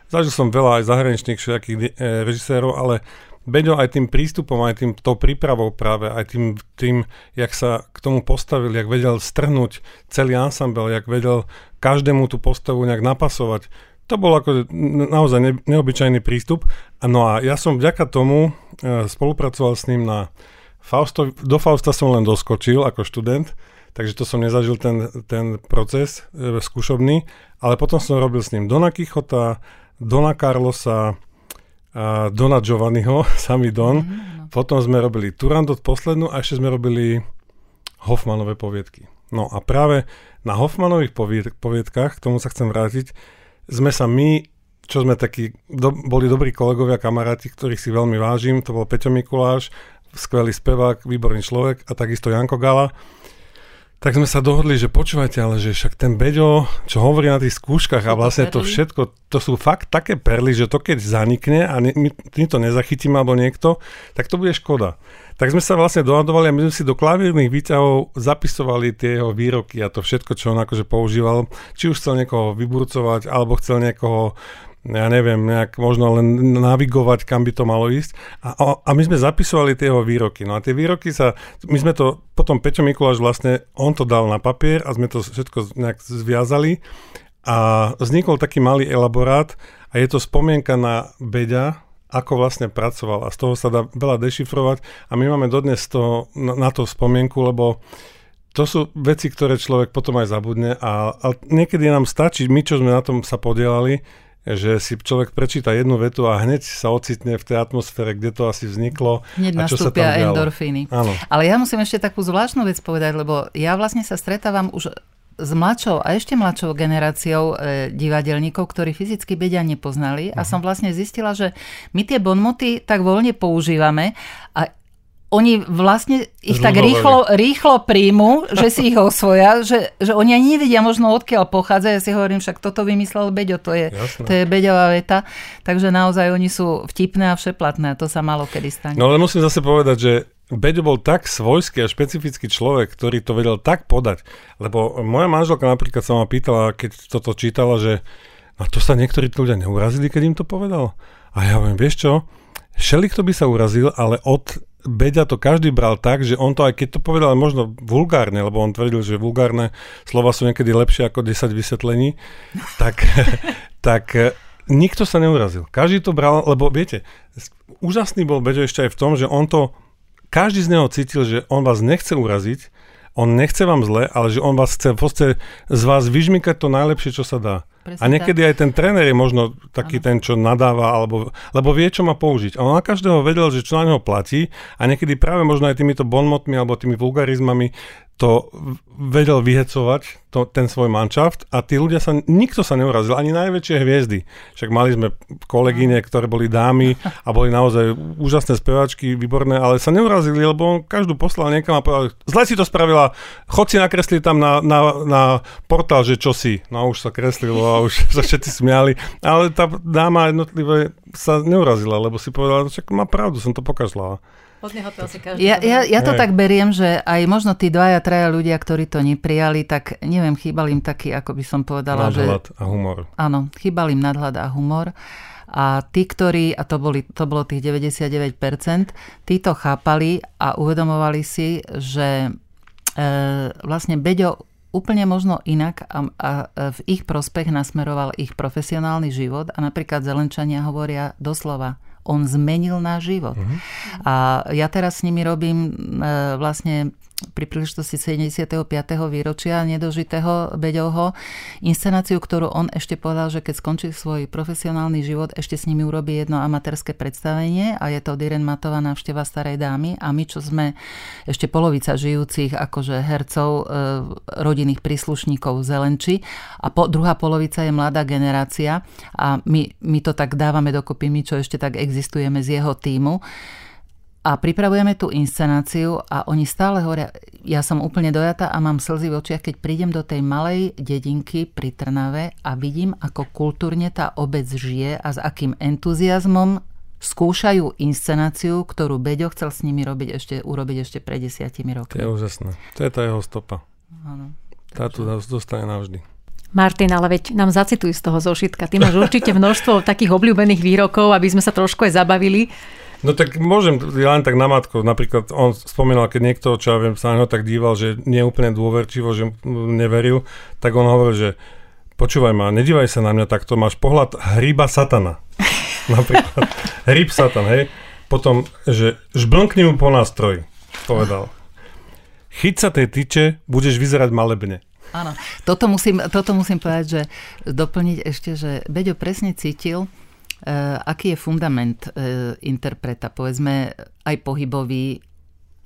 Zažil som veľa aj zahraničných všetkých e, režisérov, ale Beďo aj tým prístupom, aj tým tou prípravou práve, aj tým, tým, jak sa k tomu postavil, jak vedel strhnúť celý ansambel, jak vedel každému tú postavu nejak napasovať, to bol ako naozaj ne, neobyčajný prístup. No a ja som vďaka tomu e, spolupracoval s ním na Fausto, do Fausta som len doskočil ako študent, takže to som nezažil ten, ten proces e, skúšobný, ale potom som robil s ním Dona Kichota, Dona Carlosa, a Dona Giovanniho, (laughs) samý Don. Mm-hmm. Potom sme robili Turandot poslednú a ešte sme robili Hoffmanové poviedky. No a práve na Hoffmanových poviedkách, k tomu sa chcem vrátiť, sme sa my, čo sme takí, do, boli dobrí kolegovia, kamaráti, ktorých si veľmi vážim, to bol Peťo Mikuláš, skvelý spevák, výborný človek a takisto Janko Gala. Tak sme sa dohodli, že počúvajte, ale že však ten Beďo, čo hovorí na tých skúškach a vlastne to všetko, to sú fakt také perly, že to keď zanikne a my, my to nezachytíme alebo niekto, tak to bude škoda. Tak sme sa vlastne dohadovali a my sme si do klavírnych výťahov zapisovali tie jeho výroky a to všetko, čo on akože používal. Či už chcel niekoho vyburcovať, alebo chcel niekoho ja neviem, nejak možno len navigovať, kam by to malo ísť. A, a my sme zapisovali tie jeho výroky. No a tie výroky sa, my sme to, potom Peťo Mikuláš vlastne, on to dal na papier a sme to všetko nejak zviazali. A vznikol taký malý elaborát a je to spomienka na Beďa, ako vlastne pracoval. A z toho sa dá veľa dešifrovať. A my máme dodnes to, na, na to spomienku, lebo to sú veci, ktoré človek potom aj zabudne. A, a niekedy nám stačí, my čo sme na tom sa podielali, že si človek prečíta jednu vetu a hneď sa ocitne v tej atmosfére, kde to asi vzniklo. Hneď a čo sa tam endorfíny. Áno. Ale ja musím ešte takú zvláštnu vec povedať, lebo ja vlastne sa stretávam už s mladšou a ešte mladšou generáciou e, divadelníkov, ktorí fyzicky bedia nepoznali uh-huh. a mhm. som vlastne zistila, že my tie bonmoty tak voľne používame a oni vlastne ich Zľudovali. tak rýchlo, rýchlo príjmu, že si ich osvoja, že, že oni ani nevedia možno odkiaľ pochádza. Ja si hovorím, však toto vymyslel Beďo, to je, to je Beďová veta. Takže naozaj oni sú vtipné a všeplatné a to sa malo kedy stane. No ale musím zase povedať, že Beďo bol tak svojský a špecifický človek, ktorý to vedel tak podať. Lebo moja manželka napríklad sa ma pýtala, keď toto čítala, že a to sa niektorí ľudia neurazili, keď im to povedal. A ja hovorím, vieš čo, Šeli, kto by sa urazil, ale od Beďa to každý bral tak, že on to aj keď to povedal možno vulgárne, lebo on tvrdil, že vulgárne slova sú niekedy lepšie ako 10 vysvetlení, tak, (laughs) tak e, nikto sa neurazil. Každý to bral, lebo viete, úžasný bol Beďo ešte aj v tom, že on to, každý z neho cítil, že on vás nechce uraziť, on nechce vám zle, ale že on vás chce proste z vás vyžmykať to najlepšie, čo sa dá. Presne a niekedy tak. aj ten tréner je možno taký ano. ten, čo nadáva, alebo, lebo vie, čo má použiť. A on na každého vedel, že čo na neho platí a niekedy práve možno aj týmito bonmotmi alebo tými vulgarizmami to vedel vyhecovať, to, ten svoj manšaft a tí ľudia sa, nikto sa neurazil, ani najväčšie hviezdy. Však mali sme kolegyne, ktoré boli dámy a boli naozaj úžasné speváčky, výborné, ale sa neurazili, lebo on každú poslal niekam a povedal, zle si to spravila, chod si nakresliť tam na, na, na portál, že čo si. No už sa kreslilo a už (laughs) sa všetci smiali, ale tá dáma jednotlivé sa neurazila, lebo si povedala, však má pravdu, som to pokazala. Od neho to asi každý ja, ja, ja to tak beriem, že aj možno tí dvaja, traja ľudia, ktorí to neprijali, tak neviem, chýbal im taký, ako by som povedala, nadhľad že... a humor. Áno, chýbal im nadhľad a humor. A tí, ktorí, a to, boli, to bolo tých 99%, tí to chápali a uvedomovali si, že e, vlastne Beďo úplne možno inak a, a v ich prospech nasmeroval ich profesionálny život a napríklad Zelenčania hovoria doslova on zmenil náš život. Uh-huh. A ja teraz s nimi robím e, vlastne pri príležitosti 75. výročia nedožitého Beďovho inscenáciu, ktorú on ešte povedal, že keď skončí svoj profesionálny život, ešte s nimi urobí jedno amatérske predstavenie a je to Diren Matová návšteva starej dámy a my, čo sme ešte polovica žijúcich akože hercov, e, rodinných príslušníkov Zelenči a po, druhá polovica je mladá generácia a my, my to tak dávame dokopy, my, čo ešte tak existujeme z jeho týmu, a pripravujeme tú inscenáciu a oni stále hovoria, ja som úplne dojatá a mám slzy v očiach, keď prídem do tej malej dedinky pri Trnave a vidím, ako kultúrne tá obec žije a s akým entuziasmom skúšajú inscenáciu, ktorú Beďo chcel s nimi robiť ešte, urobiť ešte pred desiatimi rokmi. To je úžasné. To je tá jeho stopa. Áno. Tá tu zostane navždy. Martin, ale veď nám zacituj z toho zošitka. Ty máš určite množstvo takých obľúbených výrokov, aby sme sa trošku aj zabavili. No tak môžem, ja len tak na matko, napríklad on spomínal, keď niekto, čo ja viem, sa na tak díval, že nie úplne dôverčivo, že neveril, tak on hovoril, že počúvaj ma, nedívaj sa na mňa takto, máš pohľad hríba satana. (laughs) Napríklad. Hríb satan, hej. Potom, že žblnkni mu po nástroji, povedal. Chyť sa tej tyče, budeš vyzerať malebne. Áno, toto musím, toto musím povedať, že doplniť ešte, že Beďo presne cítil, aký je fundament uh, interpreta, povedzme aj pohybový,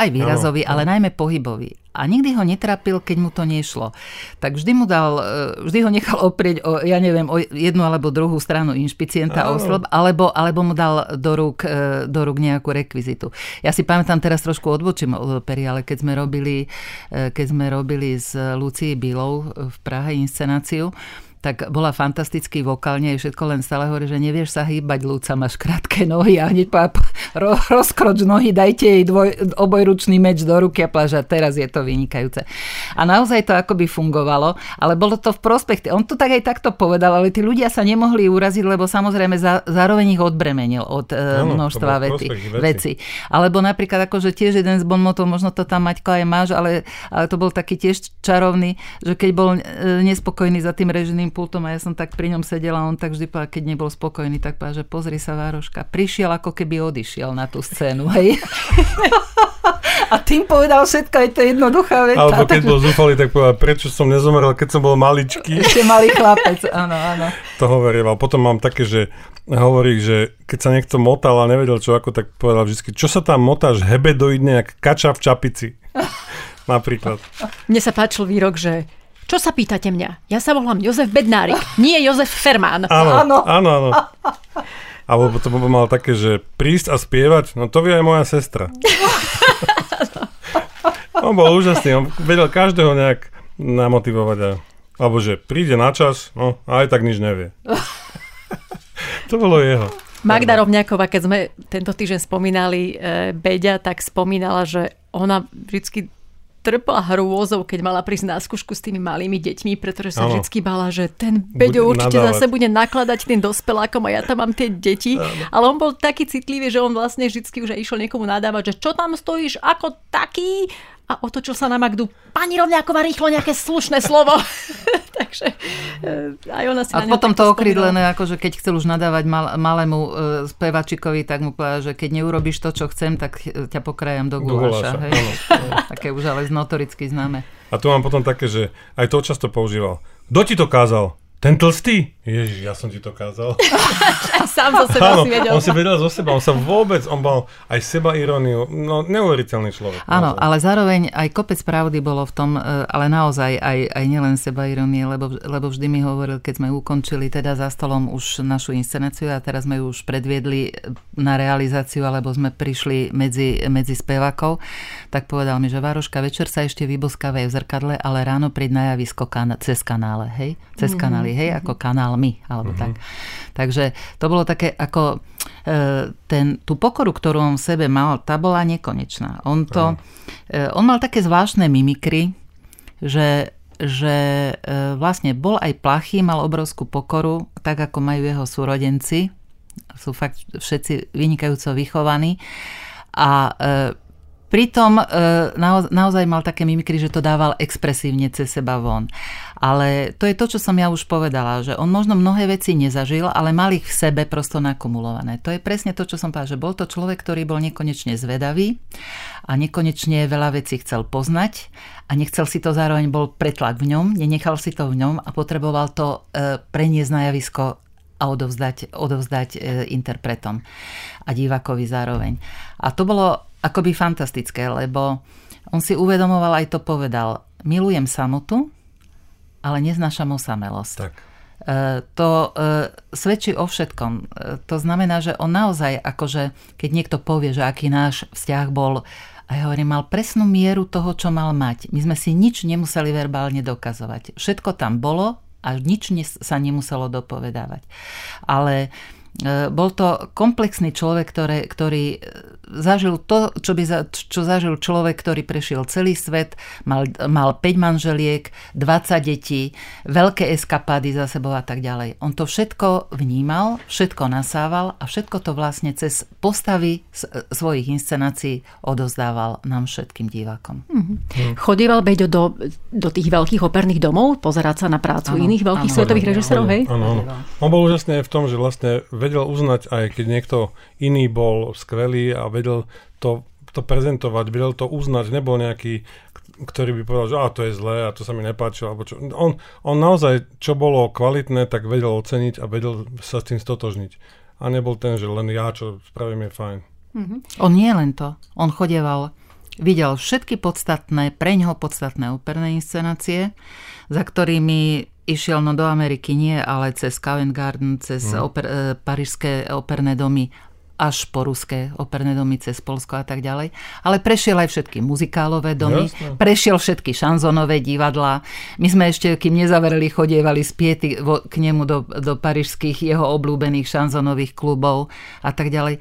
aj výrazový, no, ale najmä pohybový. A nikdy ho netrapil, keď mu to nešlo. Tak vždy mu dal, e, vždy ho nechal oprieť o, ja neviem, o jednu alebo druhú stranu inšpicienta oslob, alebo, alebo mu dal do rúk, do rúk nejakú rekvizitu. Ja si pamätám teraz trošku odbočím od opery, ale keď sme robili, keď sme robili s Lucií Bilou v Prahe inscenáciu, tak bola fantastický vokálne, všetko len stále hovorí, že nevieš sa hýbať, Lúca, máš krátke nohy a hneď páp, ro, rozkroč nohy, dajte jej dvoj, obojručný meč do ruky a pláža, teraz je to vynikajúce. A naozaj to akoby fungovalo, ale bolo to v prospech. On to tak aj takto povedal, ale tí ľudia sa nemohli uraziť, lebo samozrejme za, zároveň ich odbremenil od e, ano, množstva vety, veci. Alebo napríklad akože tiež jeden z bonmotov, možno to tam Maťko aj máš, ale, ale to bol taký tiež čarovný, že keď bol e, nespokojný za tým režimným pultom a ja som tak pri ňom sedela a on tak vždy povedal, keď nebol spokojný, tak povedal, že pozri sa Vároška, prišiel ako keby odišiel na tú scénu, hej. (laughs) a tým povedal všetko, aj to jednoduchá veta. Alebo keď bol zúfalý, tak povedal, prečo som nezomrel, keď som bol maličký. Ešte malý chlapec, áno, áno. To hovorím, potom mám také, že hovorí, že keď sa niekto motal a nevedel čo ako, tak povedal vždy, čo sa tam motáš hebedoidne, jak kača v čapici. (laughs) Napríklad. Mne sa páčil výrok, že čo sa pýtate mňa? Ja sa volám Jozef Bednárik, nie Jozef Fermán. Áno, áno, áno. Alebo to by mal také, že prísť a spievať, no to vie aj moja sestra. on bol úžasný, on vedel každého nejak namotivovať. A, alebo že príde na čas, no a aj tak nič nevie. to bolo jeho. Magda Rovňáková, keď sme tento týždeň spomínali e, Beďa, tak spomínala, že ona vždy trpla hrôzou, keď mala prísť na skúšku s tými malými deťmi, pretože sa vždy bala, že ten Beďo určite nadávať. zase bude nakladať tým dospelákom a ja tam mám tie deti. Ano. Ale on bol taký citlivý, že on vlastne vždy už išiel niekomu nadávať, že čo tam stojíš ako taký a otočil sa na Magdu. Pani Rovňáková, rýchlo nejaké slušné slovo. (laughs) Takže e, aj ona si A potom to okrydlené, akože keď chcel už nadávať mal, malému uh, spevačikovi, tak mu povedal, že keď neurobiš to, čo chcem, tak ťa pokrajam do guláša. Do (laughs) Také už ale notoricky známe. A tu mám potom také, že aj to často používal. Kto ti to kázal? Ten tlstý? Ježiš, ja som ti to kázal. (laughs) Sám zo seba Áno, si vedel. On si vedel zo seba, on sa vôbec, on mal aj seba iróniu, no neuveriteľný človek. Áno, ale zároveň aj kopec pravdy bolo v tom, e, ale naozaj aj, aj nielen seba irónie, lebo, lebo vždy mi hovoril, keď sme ukončili teda za stolom už našu inscenáciu a teraz sme ju už predviedli na realizáciu, alebo sme prišli medzi, medzi spevákov, tak povedal mi, že Vároška, večer sa ešte vyboskávajú v zrkadle, ale ráno príď na javisko kan- cez kanále, hej? Cez mm-hmm. kanály, hej? Ako kanálmi, alebo mm-hmm. tak. Takže to bolo také ako e, ten, tú pokoru, ktorú on v sebe mal, tá bola nekonečná. On, to, mm. on mal také zvláštne mimikry, že že e, vlastne bol aj plachý, mal obrovskú pokoru, tak ako majú jeho súrodenci. Sú fakt všetci vynikajúco vychovaní. A Pritom e, naozaj mal také mimikry, že to dával expresívne cez seba von. Ale to je to, čo som ja už povedala, že on možno mnohé veci nezažil, ale mal ich v sebe prosto nakumulované. To je presne to, čo som povedala, že bol to človek, ktorý bol nekonečne zvedavý a nekonečne veľa vecí chcel poznať a nechcel si to zároveň bol pretlak v ňom, nenechal si to v ňom a potreboval to e, preniesť na javisko a odovzdať, odovzdať e, interpretom a divákovi zároveň. A to bolo akoby fantastické, lebo on si uvedomoval, aj to povedal, milujem samotu, ale neznášam osamelosť. Tak. E, to e, svedčí o všetkom. E, to znamená, že on naozaj, akože, keď niekto povie, že aký náš vzťah bol, a ja hovorím, mal presnú mieru toho, čo mal mať. My sme si nič nemuseli verbálne dokazovať. Všetko tam bolo a nič sa nemuselo dopovedávať. Ale bol to komplexný človek, ktoré, ktorý zažil to, čo, by za, čo zažil človek, ktorý prešiel celý svet, mal, mal 5 manželiek, 20 detí, veľké eskapády za sebou a tak ďalej. On to všetko vnímal, všetko nasával a všetko to vlastne cez postavy svojich inscenácií odozdával nám všetkým divákom. Mm-hmm. Chodieval Beďo do, do tých veľkých operných domov, pozerať sa na prácu ano, iných veľkých ano, svetových režisérov, hej? Áno, áno. On bol úžasný aj v tom, že vlastne vedel uznať, aj keď niekto iný bol skvelý a vedel vedel to, to prezentovať, vedel to uznať, nebol nejaký, ktorý by povedal, že a to je zlé a to sa mi nepáčilo. Alebo čo. On, on naozaj, čo bolo kvalitné, tak vedel oceniť a vedel sa s tým stotožniť. A nebol ten, že len ja, čo spravím, je fajn. Mm-hmm. On nie len to. On chodieval, videl všetky podstatné, pre ňoho podstatné operné inscenácie, za ktorými išiel no do Ameriky nie, ale cez Covent Garden, cez mm. oper, e, parížské operné domy až po ruské operné domy cez Polsko a tak ďalej. Ale prešiel aj všetky muzikálové domy, Jasne. prešiel všetky šanzonové divadlá. My sme ešte, kým nezavereli, chodievali spiety k nemu do, do parížských jeho obľúbených šanzonových klubov a tak ďalej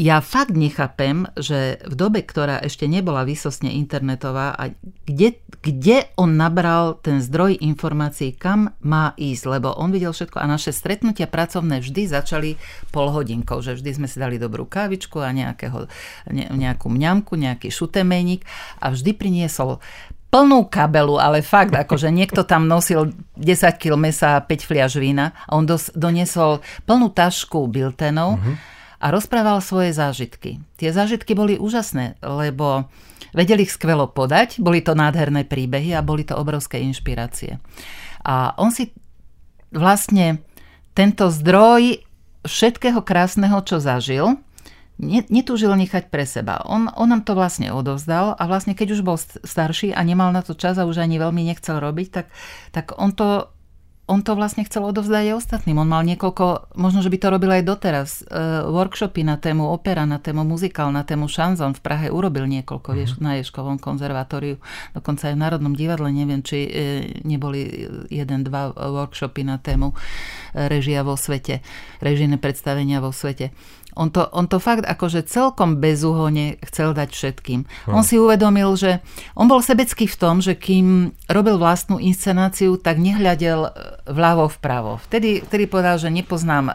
ja fakt nechápem, že v dobe, ktorá ešte nebola výsostne internetová, a kde, kde on nabral ten zdroj informácií, kam má ísť, lebo on videl všetko a naše stretnutia pracovné vždy začali pol hodinkou, že vždy sme si dali dobrú kávičku a nejakého, ne, nejakú mňamku, nejaký šutemeník a vždy priniesol plnú kabelu, ale fakt, akože niekto tam nosil 10 kg mesa a 5 fliaž vína a on dos, doniesol plnú tašku biltenov mm-hmm a rozprával svoje zážitky. Tie zážitky boli úžasné, lebo vedeli ich skvelo podať, boli to nádherné príbehy a boli to obrovské inšpirácie. A on si vlastne tento zdroj všetkého krásneho, čo zažil, netúžil nechať pre seba. On, on nám to vlastne odovzdal a vlastne keď už bol starší a nemal na to čas a už ani veľmi nechcel robiť, tak, tak on to on to vlastne chcel odovzdať aj ostatným. On mal niekoľko, možno, že by to robil aj doteraz, uh, workshopy na tému opera, na tému muzikál, na tému šanzon. V Prahe urobil niekoľko mm-hmm. na Ješkovom konzervatóriu, dokonca aj v Národnom divadle, neviem, či uh, neboli jeden, dva workshopy na tému režia vo svete, režijné predstavenia vo svete. On to, on to fakt akože celkom bezúhone chcel dať všetkým. Hmm. On si uvedomil, že on bol sebecký v tom, že kým robil vlastnú inscenáciu, tak nehľadel e, vľavo vpravo. Vtedy, vtedy povedal, že nepoznám e,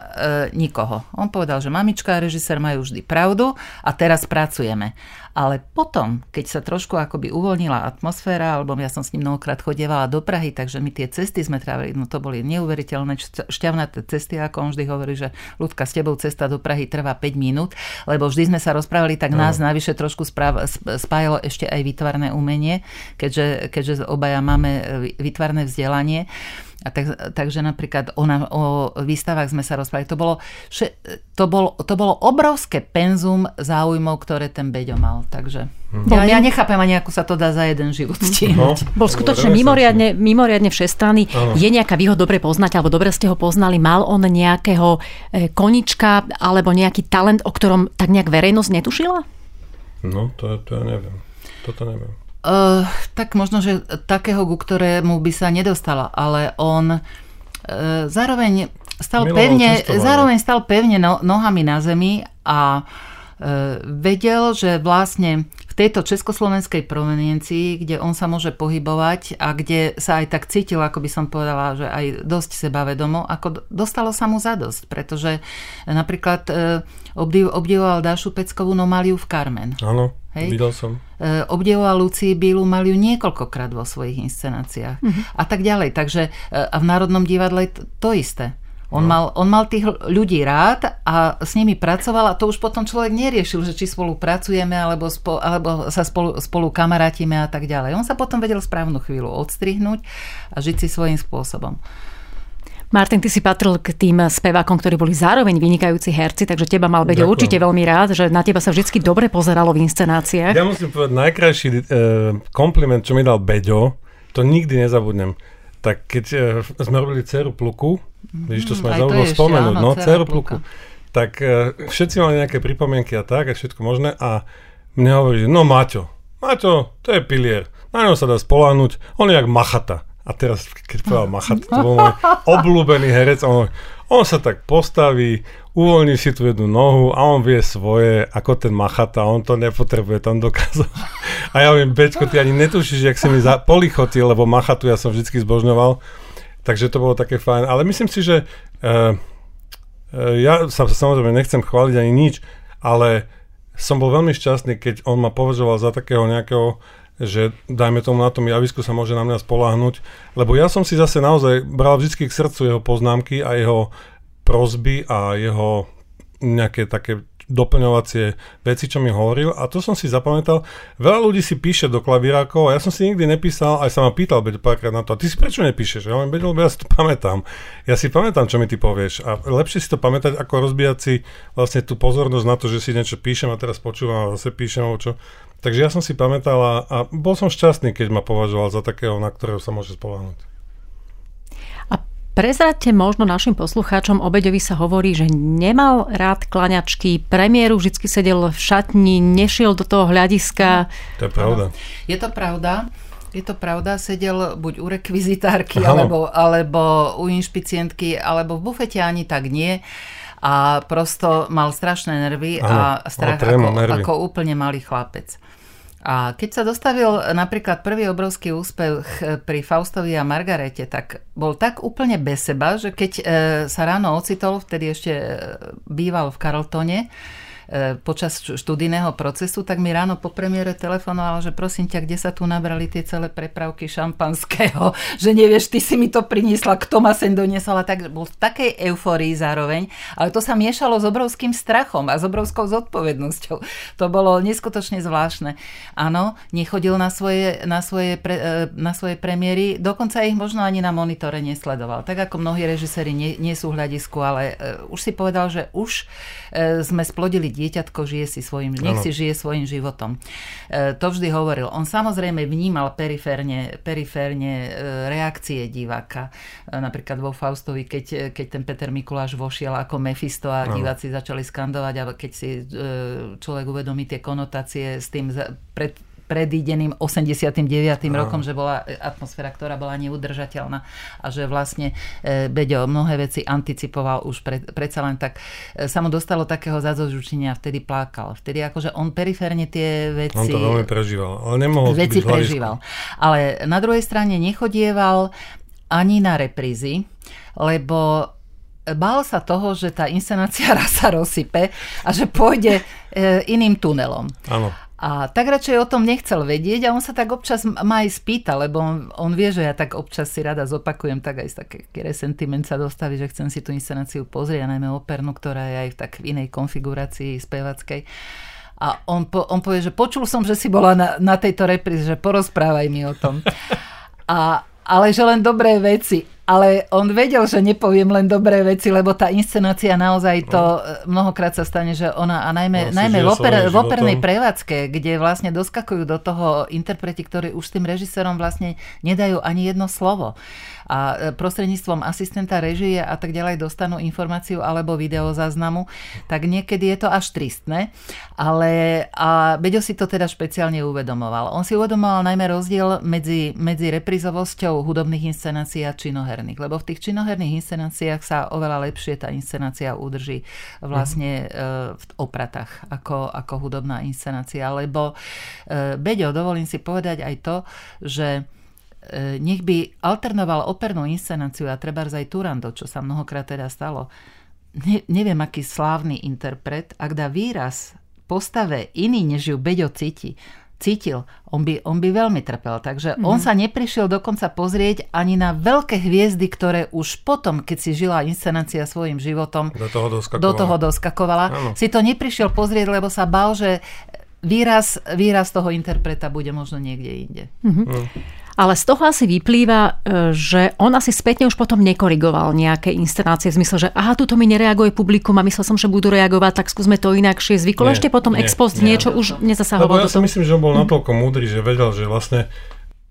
nikoho. On povedal, že mamička a režisér majú vždy pravdu a teraz pracujeme. Ale potom, keď sa trošku akoby uvoľnila atmosféra, alebo ja som s ním mnohokrát chodievala do Prahy, takže my tie cesty sme trávili, no to boli neuveriteľné šťavnaté cesty, ako on vždy hovorí, že ľudka s tebou cesta do Prahy trvá 5 minút, lebo vždy sme sa rozprávali, tak no. nás navyše trošku spájalo ešte aj výtvarné umenie, keďže, keďže obaja máme e, výtvarné vzdelanie. A tak, takže napríklad o, o výstavách sme sa rozprávali. To bolo, to, bolo, to bolo obrovské penzum záujmov, ktoré ten Beďo mal. Takže hmm. ja, ja nechápem ani, ako sa to dá za jeden život mhm. stihnúť. No, bol skutočne mimoriadne, mimoriadne všestranný. Je nejaká, vy ho dobre poznáte, alebo dobre ste ho poznali. Mal on nejakého e, konička alebo nejaký talent, o ktorom tak nejak verejnosť netušila? No, to, to ja neviem. Toto neviem. Uh, tak možno, že takého, ku ktorému by sa nedostala, ale on uh, zároveň stal Miloval pevne, zároveň stal pevne no, nohami na zemi a uh, vedel, že vlastne v tejto československej proveniencii, kde on sa môže pohybovať a kde sa aj tak cítil, ako by som povedala, že aj dosť sebavedomo, ako dostalo sa mu zadosť, pretože napríklad obdivoval Dášu Peckovú Nomaliu v Carmen. Áno. Hej? Videl som. E, obdivoval Lucii Bílu, mal ju niekoľkokrát vo svojich inscenáciách. Uh-huh. A tak ďalej. Takže e, a v Národnom divadle to, to isté. On, no. mal, on mal tých ľudí rád a s nimi pracoval a to už potom človek neriešil, že či spolupracujeme alebo, spo, alebo sa spolu, spolu kamarátime a tak ďalej. On sa potom vedel správnu chvíľu odstrihnúť a žiť si svojím spôsobom. Martin, ty si patril k tým spevákom, ktorí boli zároveň vynikajúci herci, takže teba mal byť určite veľmi rád, že na teba sa vždy dobre pozeralo v inscenáciách. Ja musím povedať, najkrajší e, kompliment, čo mi dal Beďo, to nikdy nezabudnem. Tak keď e, sme robili Ceru Pluku, mm, vidíš, to sme zabudol spomenúť, no, Ceru Pluku, tak e, všetci mali nejaké pripomienky a tak, a všetko možné a mne hovorí, že no Maťo, Maťo, to je pilier, na ňom sa dá spoláhnuť, on je jak machata. A teraz, keď povedal Machat, to bol môj (laughs) obľúbený herec, on, On sa tak postaví, uvoľní si tú jednu nohu a on vie svoje, ako ten machata, on to nepotrebuje, tam dokázal. (laughs) A ja viem, Beťko, ty ani netušíš, jak si mi za polichotil, lebo machatu ja som vždycky zbožňoval. Takže to bolo také fajn. Ale myslím si, že uh, ja sa samozrejme nechcem chváliť ani nič, ale som bol veľmi šťastný, keď on ma považoval za takého nejakého že dajme tomu na tom javisku sa môže na mňa spoláhnuť, lebo ja som si zase naozaj bral vždy k srdcu jeho poznámky a jeho prozby a jeho nejaké také doplňovacie veci, čo mi hovoril a to som si zapamätal. Veľa ľudí si píše do klavírákov a ja som si nikdy nepísal, aj sa ma pýtal Beď párkrát na to, a ty si prečo nepíšeš? Ja hovorím, Beď, lebo ja si to pamätám. Ja si pamätám, čo mi ty povieš a lepšie si to pamätať, ako rozbíjať si vlastne tú pozornosť na to, že si niečo píšem a teraz počúvam a zase píšem, čo. Takže ja som si pamätal a, a bol som šťastný, keď ma považoval za takého, na ktorého sa môže spolahnuť. Prezradte možno našim poslucháčom, Obeďovi sa hovorí, že nemal rád klaňačky, premiéru vždy sedel v šatni, nešiel do toho hľadiska. To je pravda. Je to pravda. Je to pravda, sedel buď u rekvizitárky, alebo, alebo u inšpicientky, alebo v bufete ani tak nie a prosto mal strašné nervy ano, a strach ako, ako úplne malý chlapec. A keď sa dostavil napríklad prvý obrovský úspech pri Faustovi a Margarete, tak bol tak úplne bez seba, že keď e, sa ráno ocitol, vtedy ešte e, býval v Carltone, počas študijného procesu, tak mi ráno po premiére telefonoval, že prosím ťa, kde sa tu nabrali tie celé prepravky šampanského, (laughs) že nevieš, ty si mi to priniesla, kto ma sem doniesla, tak bol v takej euforii zároveň, ale to sa miešalo s obrovským strachom a s obrovskou zodpovednosťou. To bolo neskutočne zvláštne. Áno, nechodil na svoje, na svoje, pre, e, na svoje premiéry, dokonca ich možno ani na monitore nesledoval. Tak ako mnohí režiséri nie, nie sú v hľadisku, ale uh, už si povedal, že už sme splodili dieťatko žije si svojim, nech si žije svojim životom. E, to vždy hovoril. On samozrejme vnímal periférne, periférne e, reakcie diváka. E, napríklad vo Faustovi, keď, keď ten Peter Mikuláš vošiel ako Mefisto a diváci začali skandovať a keď si človek uvedomí tie konotácie s tým pred predídeným 89. Aha. rokom, že bola atmosféra, ktorá bola neudržateľná a že vlastne e, Beďo mnohé veci anticipoval už pred, predsa len tak e, sa mu dostalo takého zazožučenia a vtedy plakal. Vtedy akože on periférne tie veci... On to veľmi prežíval, ale nemohol Veci prežíval. Ale na druhej strane nechodieval ani na reprízy, lebo bál sa toho, že tá inscenácia (laughs) raz sa rozsype a že pôjde e, iným tunelom. Áno. A tak radšej o tom nechcel vedieť a on sa tak občas ma aj spýta, lebo on, on vie, že ja tak občas si rada zopakujem, tak aj z také resentiment sa dostaví, že chcem si tú inscenáciu pozrieť, najmä opernú, ktorá je aj v tak inej konfigurácii spevackej. A on, po, on povie, že počul som, že si bola na, na tejto repríze, že porozprávaj mi o tom. A, ale že len dobré veci ale on vedel, že nepoviem len dobré veci, lebo tá inscenácia naozaj to no. mnohokrát sa stane, že ona, a najmä, no, najmä v, oper, v opernej prevádzke, kde vlastne doskakujú do toho interpreti, ktorí už s tým režisérom vlastne nedajú ani jedno slovo a e, prostredníctvom asistenta režie a tak ďalej dostanú informáciu alebo videozáznamu, tak niekedy je to až tristné, ale a Beďo si to teda špeciálne uvedomoval. On si uvedomoval najmä rozdiel medzi, medzi reprizovosťou hudobných inscenácií a činoherných, lebo v tých činoherných inscenáciách sa oveľa lepšie tá inscenácia udrží vlastne mm. v opratách ako, ako hudobná inscenácia, lebo e, Beďo, dovolím si povedať aj to, že nech by alternoval opernú inscenáciu a treba aj Turando, čo sa mnohokrát teda stalo. Ne, neviem, aký slávny interpret, ak dá výraz postave iný, než ju Beďo cíti, cítil, on by, on by veľmi trpel. Takže mm-hmm. on sa neprišiel dokonca pozrieť ani na veľké hviezdy, ktoré už potom, keď si žila inscenácia svojim životom, do toho doskakovala. Do toho doskakovala si to neprišiel pozrieť, lebo sa bál, že výraz, výraz toho interpreta bude možno niekde inde. Mm-hmm. Mm. Ale z toho asi vyplýva, e, že on asi spätne už potom nekorigoval nejaké inscenácie v zmysle, že aha, tuto mi nereaguje publikum a myslel som, že budú reagovať, tak skúsme to inakšie. Zvykol ešte potom nie, ex post nie, niečo už nezasahoval. Lebo ja si myslím, že on bol natoľko múdry, že vedel, že vlastne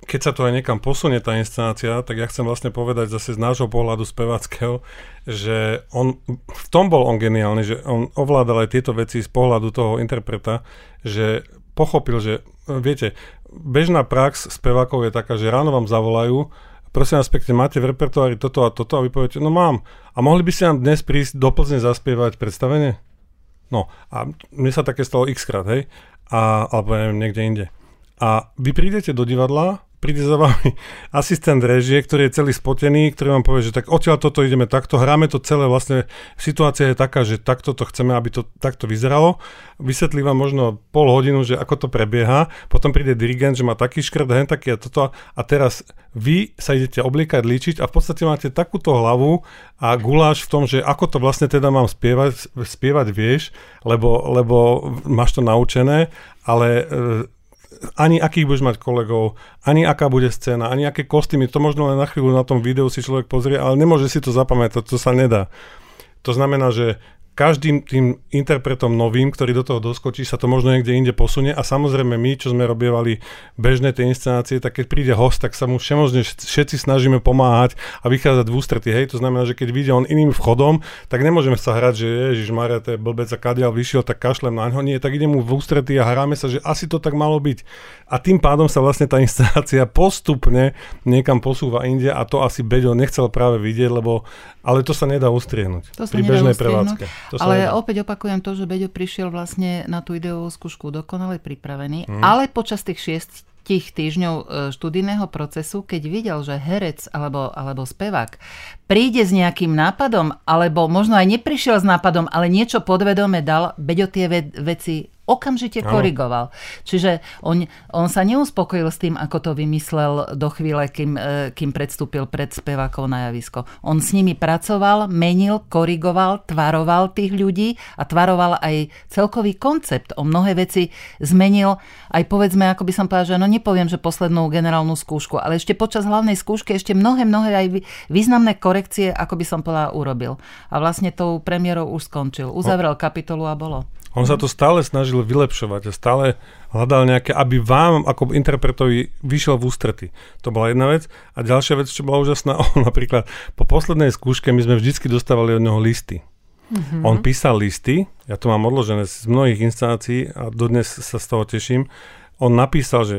keď sa to aj niekam posunie tá inscenácia, tak ja chcem vlastne povedať zase z nášho pohľadu spevackého, že on, v tom bol on geniálny, že on ovládal aj tieto veci z pohľadu toho interpreta, že pochopil, že viete, bežná prax spevákov je taká, že ráno vám zavolajú, prosím vás pekne, máte v repertoári toto a toto a vy poviete, no mám. A mohli by ste nám dnes prísť do Plzne zaspievať predstavenie? No a mne sa také stalo x krát, hej, a, alebo neviem, niekde inde. A vy prídete do divadla príde za vami asistent režie, ktorý je celý spotený, ktorý vám povie, že tak odtiaľ toto ideme takto, hráme to celé, vlastne situácia je taká, že takto to chceme, aby to takto vyzeralo. Vysvetlí vám možno pol hodinu, že ako to prebieha, potom príde dirigent, že má taký škrt, hen taký a toto a teraz vy sa idete obliekať, líčiť a v podstate máte takúto hlavu a guláš v tom, že ako to vlastne teda mám spievať, spievať vieš, lebo, lebo máš to naučené, ale e, ani akých budeš mať kolegov, ani aká bude scéna, ani aké kostýmy. To možno len na chvíľu na tom videu si človek pozrie, ale nemôže si to zapamätať, to sa nedá. To znamená, že každým tým interpretom novým, ktorý do toho doskočí, sa to možno niekde inde posunie a samozrejme my, čo sme robievali bežné tie inscenácie, tak keď príde host, tak sa mu všemožne všetci snažíme pomáhať a vychádzať v ústretí. Hej, to znamená, že keď vyjde on iným vchodom, tak nemôžeme sa hrať, že Ježiš Maria, to je blbec a kadiaľ vyšiel, tak kašlem na ňo. Nie, tak idem mu v ústretí a hráme sa, že asi to tak malo byť. A tým pádom sa vlastne tá inscenácia postupne niekam posúva inde a to asi Beďo nechcel práve vidieť, lebo ale to sa nedá ustriehnúť to pri bežnej prevádzke. To ale nedá. opäť opakujem to, že Beďo prišiel vlastne na tú ideovú skúšku dokonale pripravený, mm. ale počas tých šiest tých týždňov e, študijného procesu, keď videl, že herec alebo, alebo spevák príde s nejakým nápadom, alebo možno aj neprišiel s nápadom, ale niečo podvedome dal, Beďo tie veci okamžite korigoval. Čiže on, on sa neuspokojil s tým, ako to vymyslel do chvíle, kým, e, kým predstúpil pred spevákov na javisko. On s nimi pracoval, menil, korigoval, tvaroval tých ľudí a tvaroval aj celkový koncept. O mnohé veci zmenil aj povedzme, ako by som povedal, že no nepoviem, že poslednú generálnu skúšku, ale ešte počas hlavnej skúšky ešte mnohé, mnohé aj významné korekcie, ako by som povedal, urobil. A vlastne tou premiérou už skončil. Uzavrel kapitolu a bolo. On sa to stále snažil vylepšovať a stále hľadal nejaké, aby vám ako interpretovi vyšiel v ústrety. To bola jedna vec. A ďalšia vec, čo bola úžasná, (laughs) on napríklad po poslednej skúške my sme vždycky dostávali od neho listy. Mm-hmm. On písal listy, ja to mám odložené z mnohých inscenácií a dodnes sa z toho teším. On napísal, že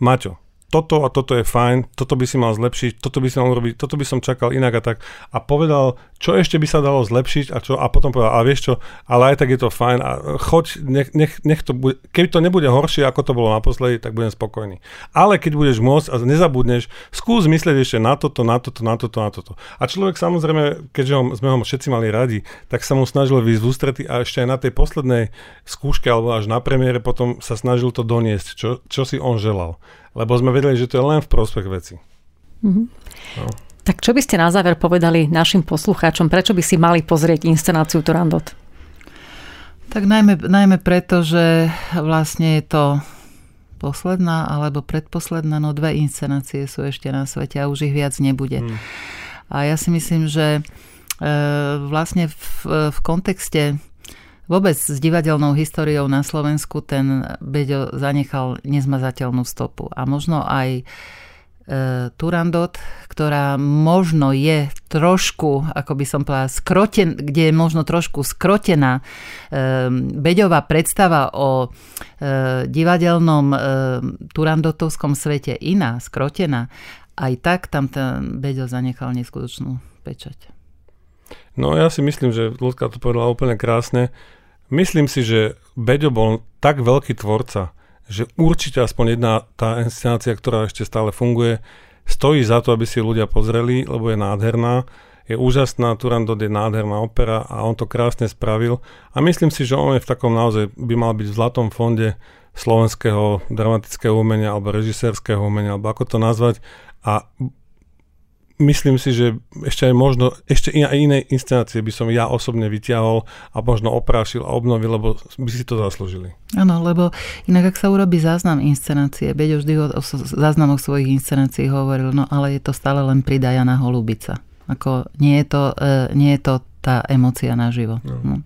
Maťo, toto a toto je fajn, toto by si mal zlepšiť, toto by si mal robiť, toto by som čakal inak a tak. A povedal, čo ešte by sa dalo zlepšiť a čo, a potom povedal, a vieš čo, ale aj tak je to fajn a choď, nech, nech, nech to bude, keby to nebude horšie, ako to bolo naposledy, tak budem spokojný. Ale keď budeš môcť a nezabudneš, skús myslieť ešte na toto, na toto, na toto, na toto. A človek samozrejme, keďže ho, sme ho všetci mali radi, tak sa mu snažil výjsť v ústrety a ešte aj na tej poslednej skúške alebo až na premiére potom sa snažil to doniesť, čo, čo si on želal lebo sme vedeli, že to je len v prospech veci. Mm-hmm. No. Tak čo by ste na záver povedali našim poslucháčom, prečo by si mali pozrieť inscenáciu Turandot? Tak najmä, najmä preto, že vlastne je to posledná alebo predposledná, no dve inscenácie sú ešte na svete a už ich viac nebude. Hmm. A ja si myslím, že e, vlastne v, v kontexte Vôbec s divadelnou históriou na Slovensku ten Beďo zanechal nezmazateľnú stopu. A možno aj e, Turandot, ktorá možno je trošku, ako by som povedala, skroten, kde je možno trošku skrotená e, Beďová predstava o e, divadelnom Turandotovskom svete iná, skrotená, aj tak tam ten Beďo zanechal neskutočnú pečať. No ja si myslím, že Ľudka to povedala úplne krásne. Myslím si, že Beďo bol tak veľký tvorca, že určite aspoň jedna tá inscenácia, ktorá ešte stále funguje, stojí za to, aby si ľudia pozreli, lebo je nádherná. Je úžasná, Turandot je nádherná opera a on to krásne spravil. A myslím si, že on je v takom naozaj, by mal byť v zlatom fonde slovenského dramatického umenia alebo režisérskeho umenia, alebo ako to nazvať. A myslím si, že ešte aj možno, ešte aj iné inscenácie by som ja osobne vyťahol a možno oprášil a obnovil, lebo by si to zaslúžili. Áno, lebo inak ak sa urobí záznam inscenácie, Beďo vždy o, o záznamoch svojich inscenácií hovoril, no ale je to stále len pridajaná holubica. Ako nie je to, e, nie je to tá emocia naživo. No. No.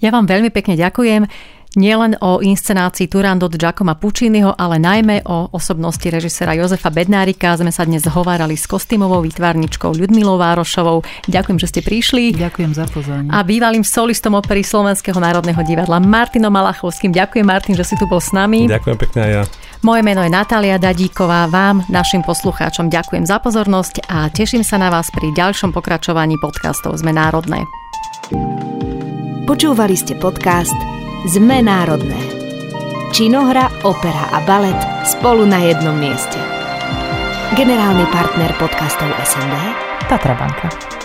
Ja vám veľmi pekne ďakujem. Nielen o inscenácii Turandot Giacomo Pucciniho, ale najmä o osobnosti režisera Jozefa Bednárika. Sme sa dnes hovárali s kostýmovou výtvarničkou Ľudmilou Várošovou. Ďakujem, že ste prišli. Ďakujem za pozvanie. A bývalým solistom opery Slovenského národného divadla Martinom Malachovským. Ďakujem, Martin, že si tu bol s nami. Ďakujem pekne aj ja. Moje meno je Natália Dadíková. Vám, našim poslucháčom, ďakujem za pozornosť a teším sa na vás pri ďalšom pokračovaní podcastov Sme národné. Počúvali ste podcast Sme národné. Činohra, opera a balet spolu na jednom mieste. Generálny partner podcastov SND Tatra Banka.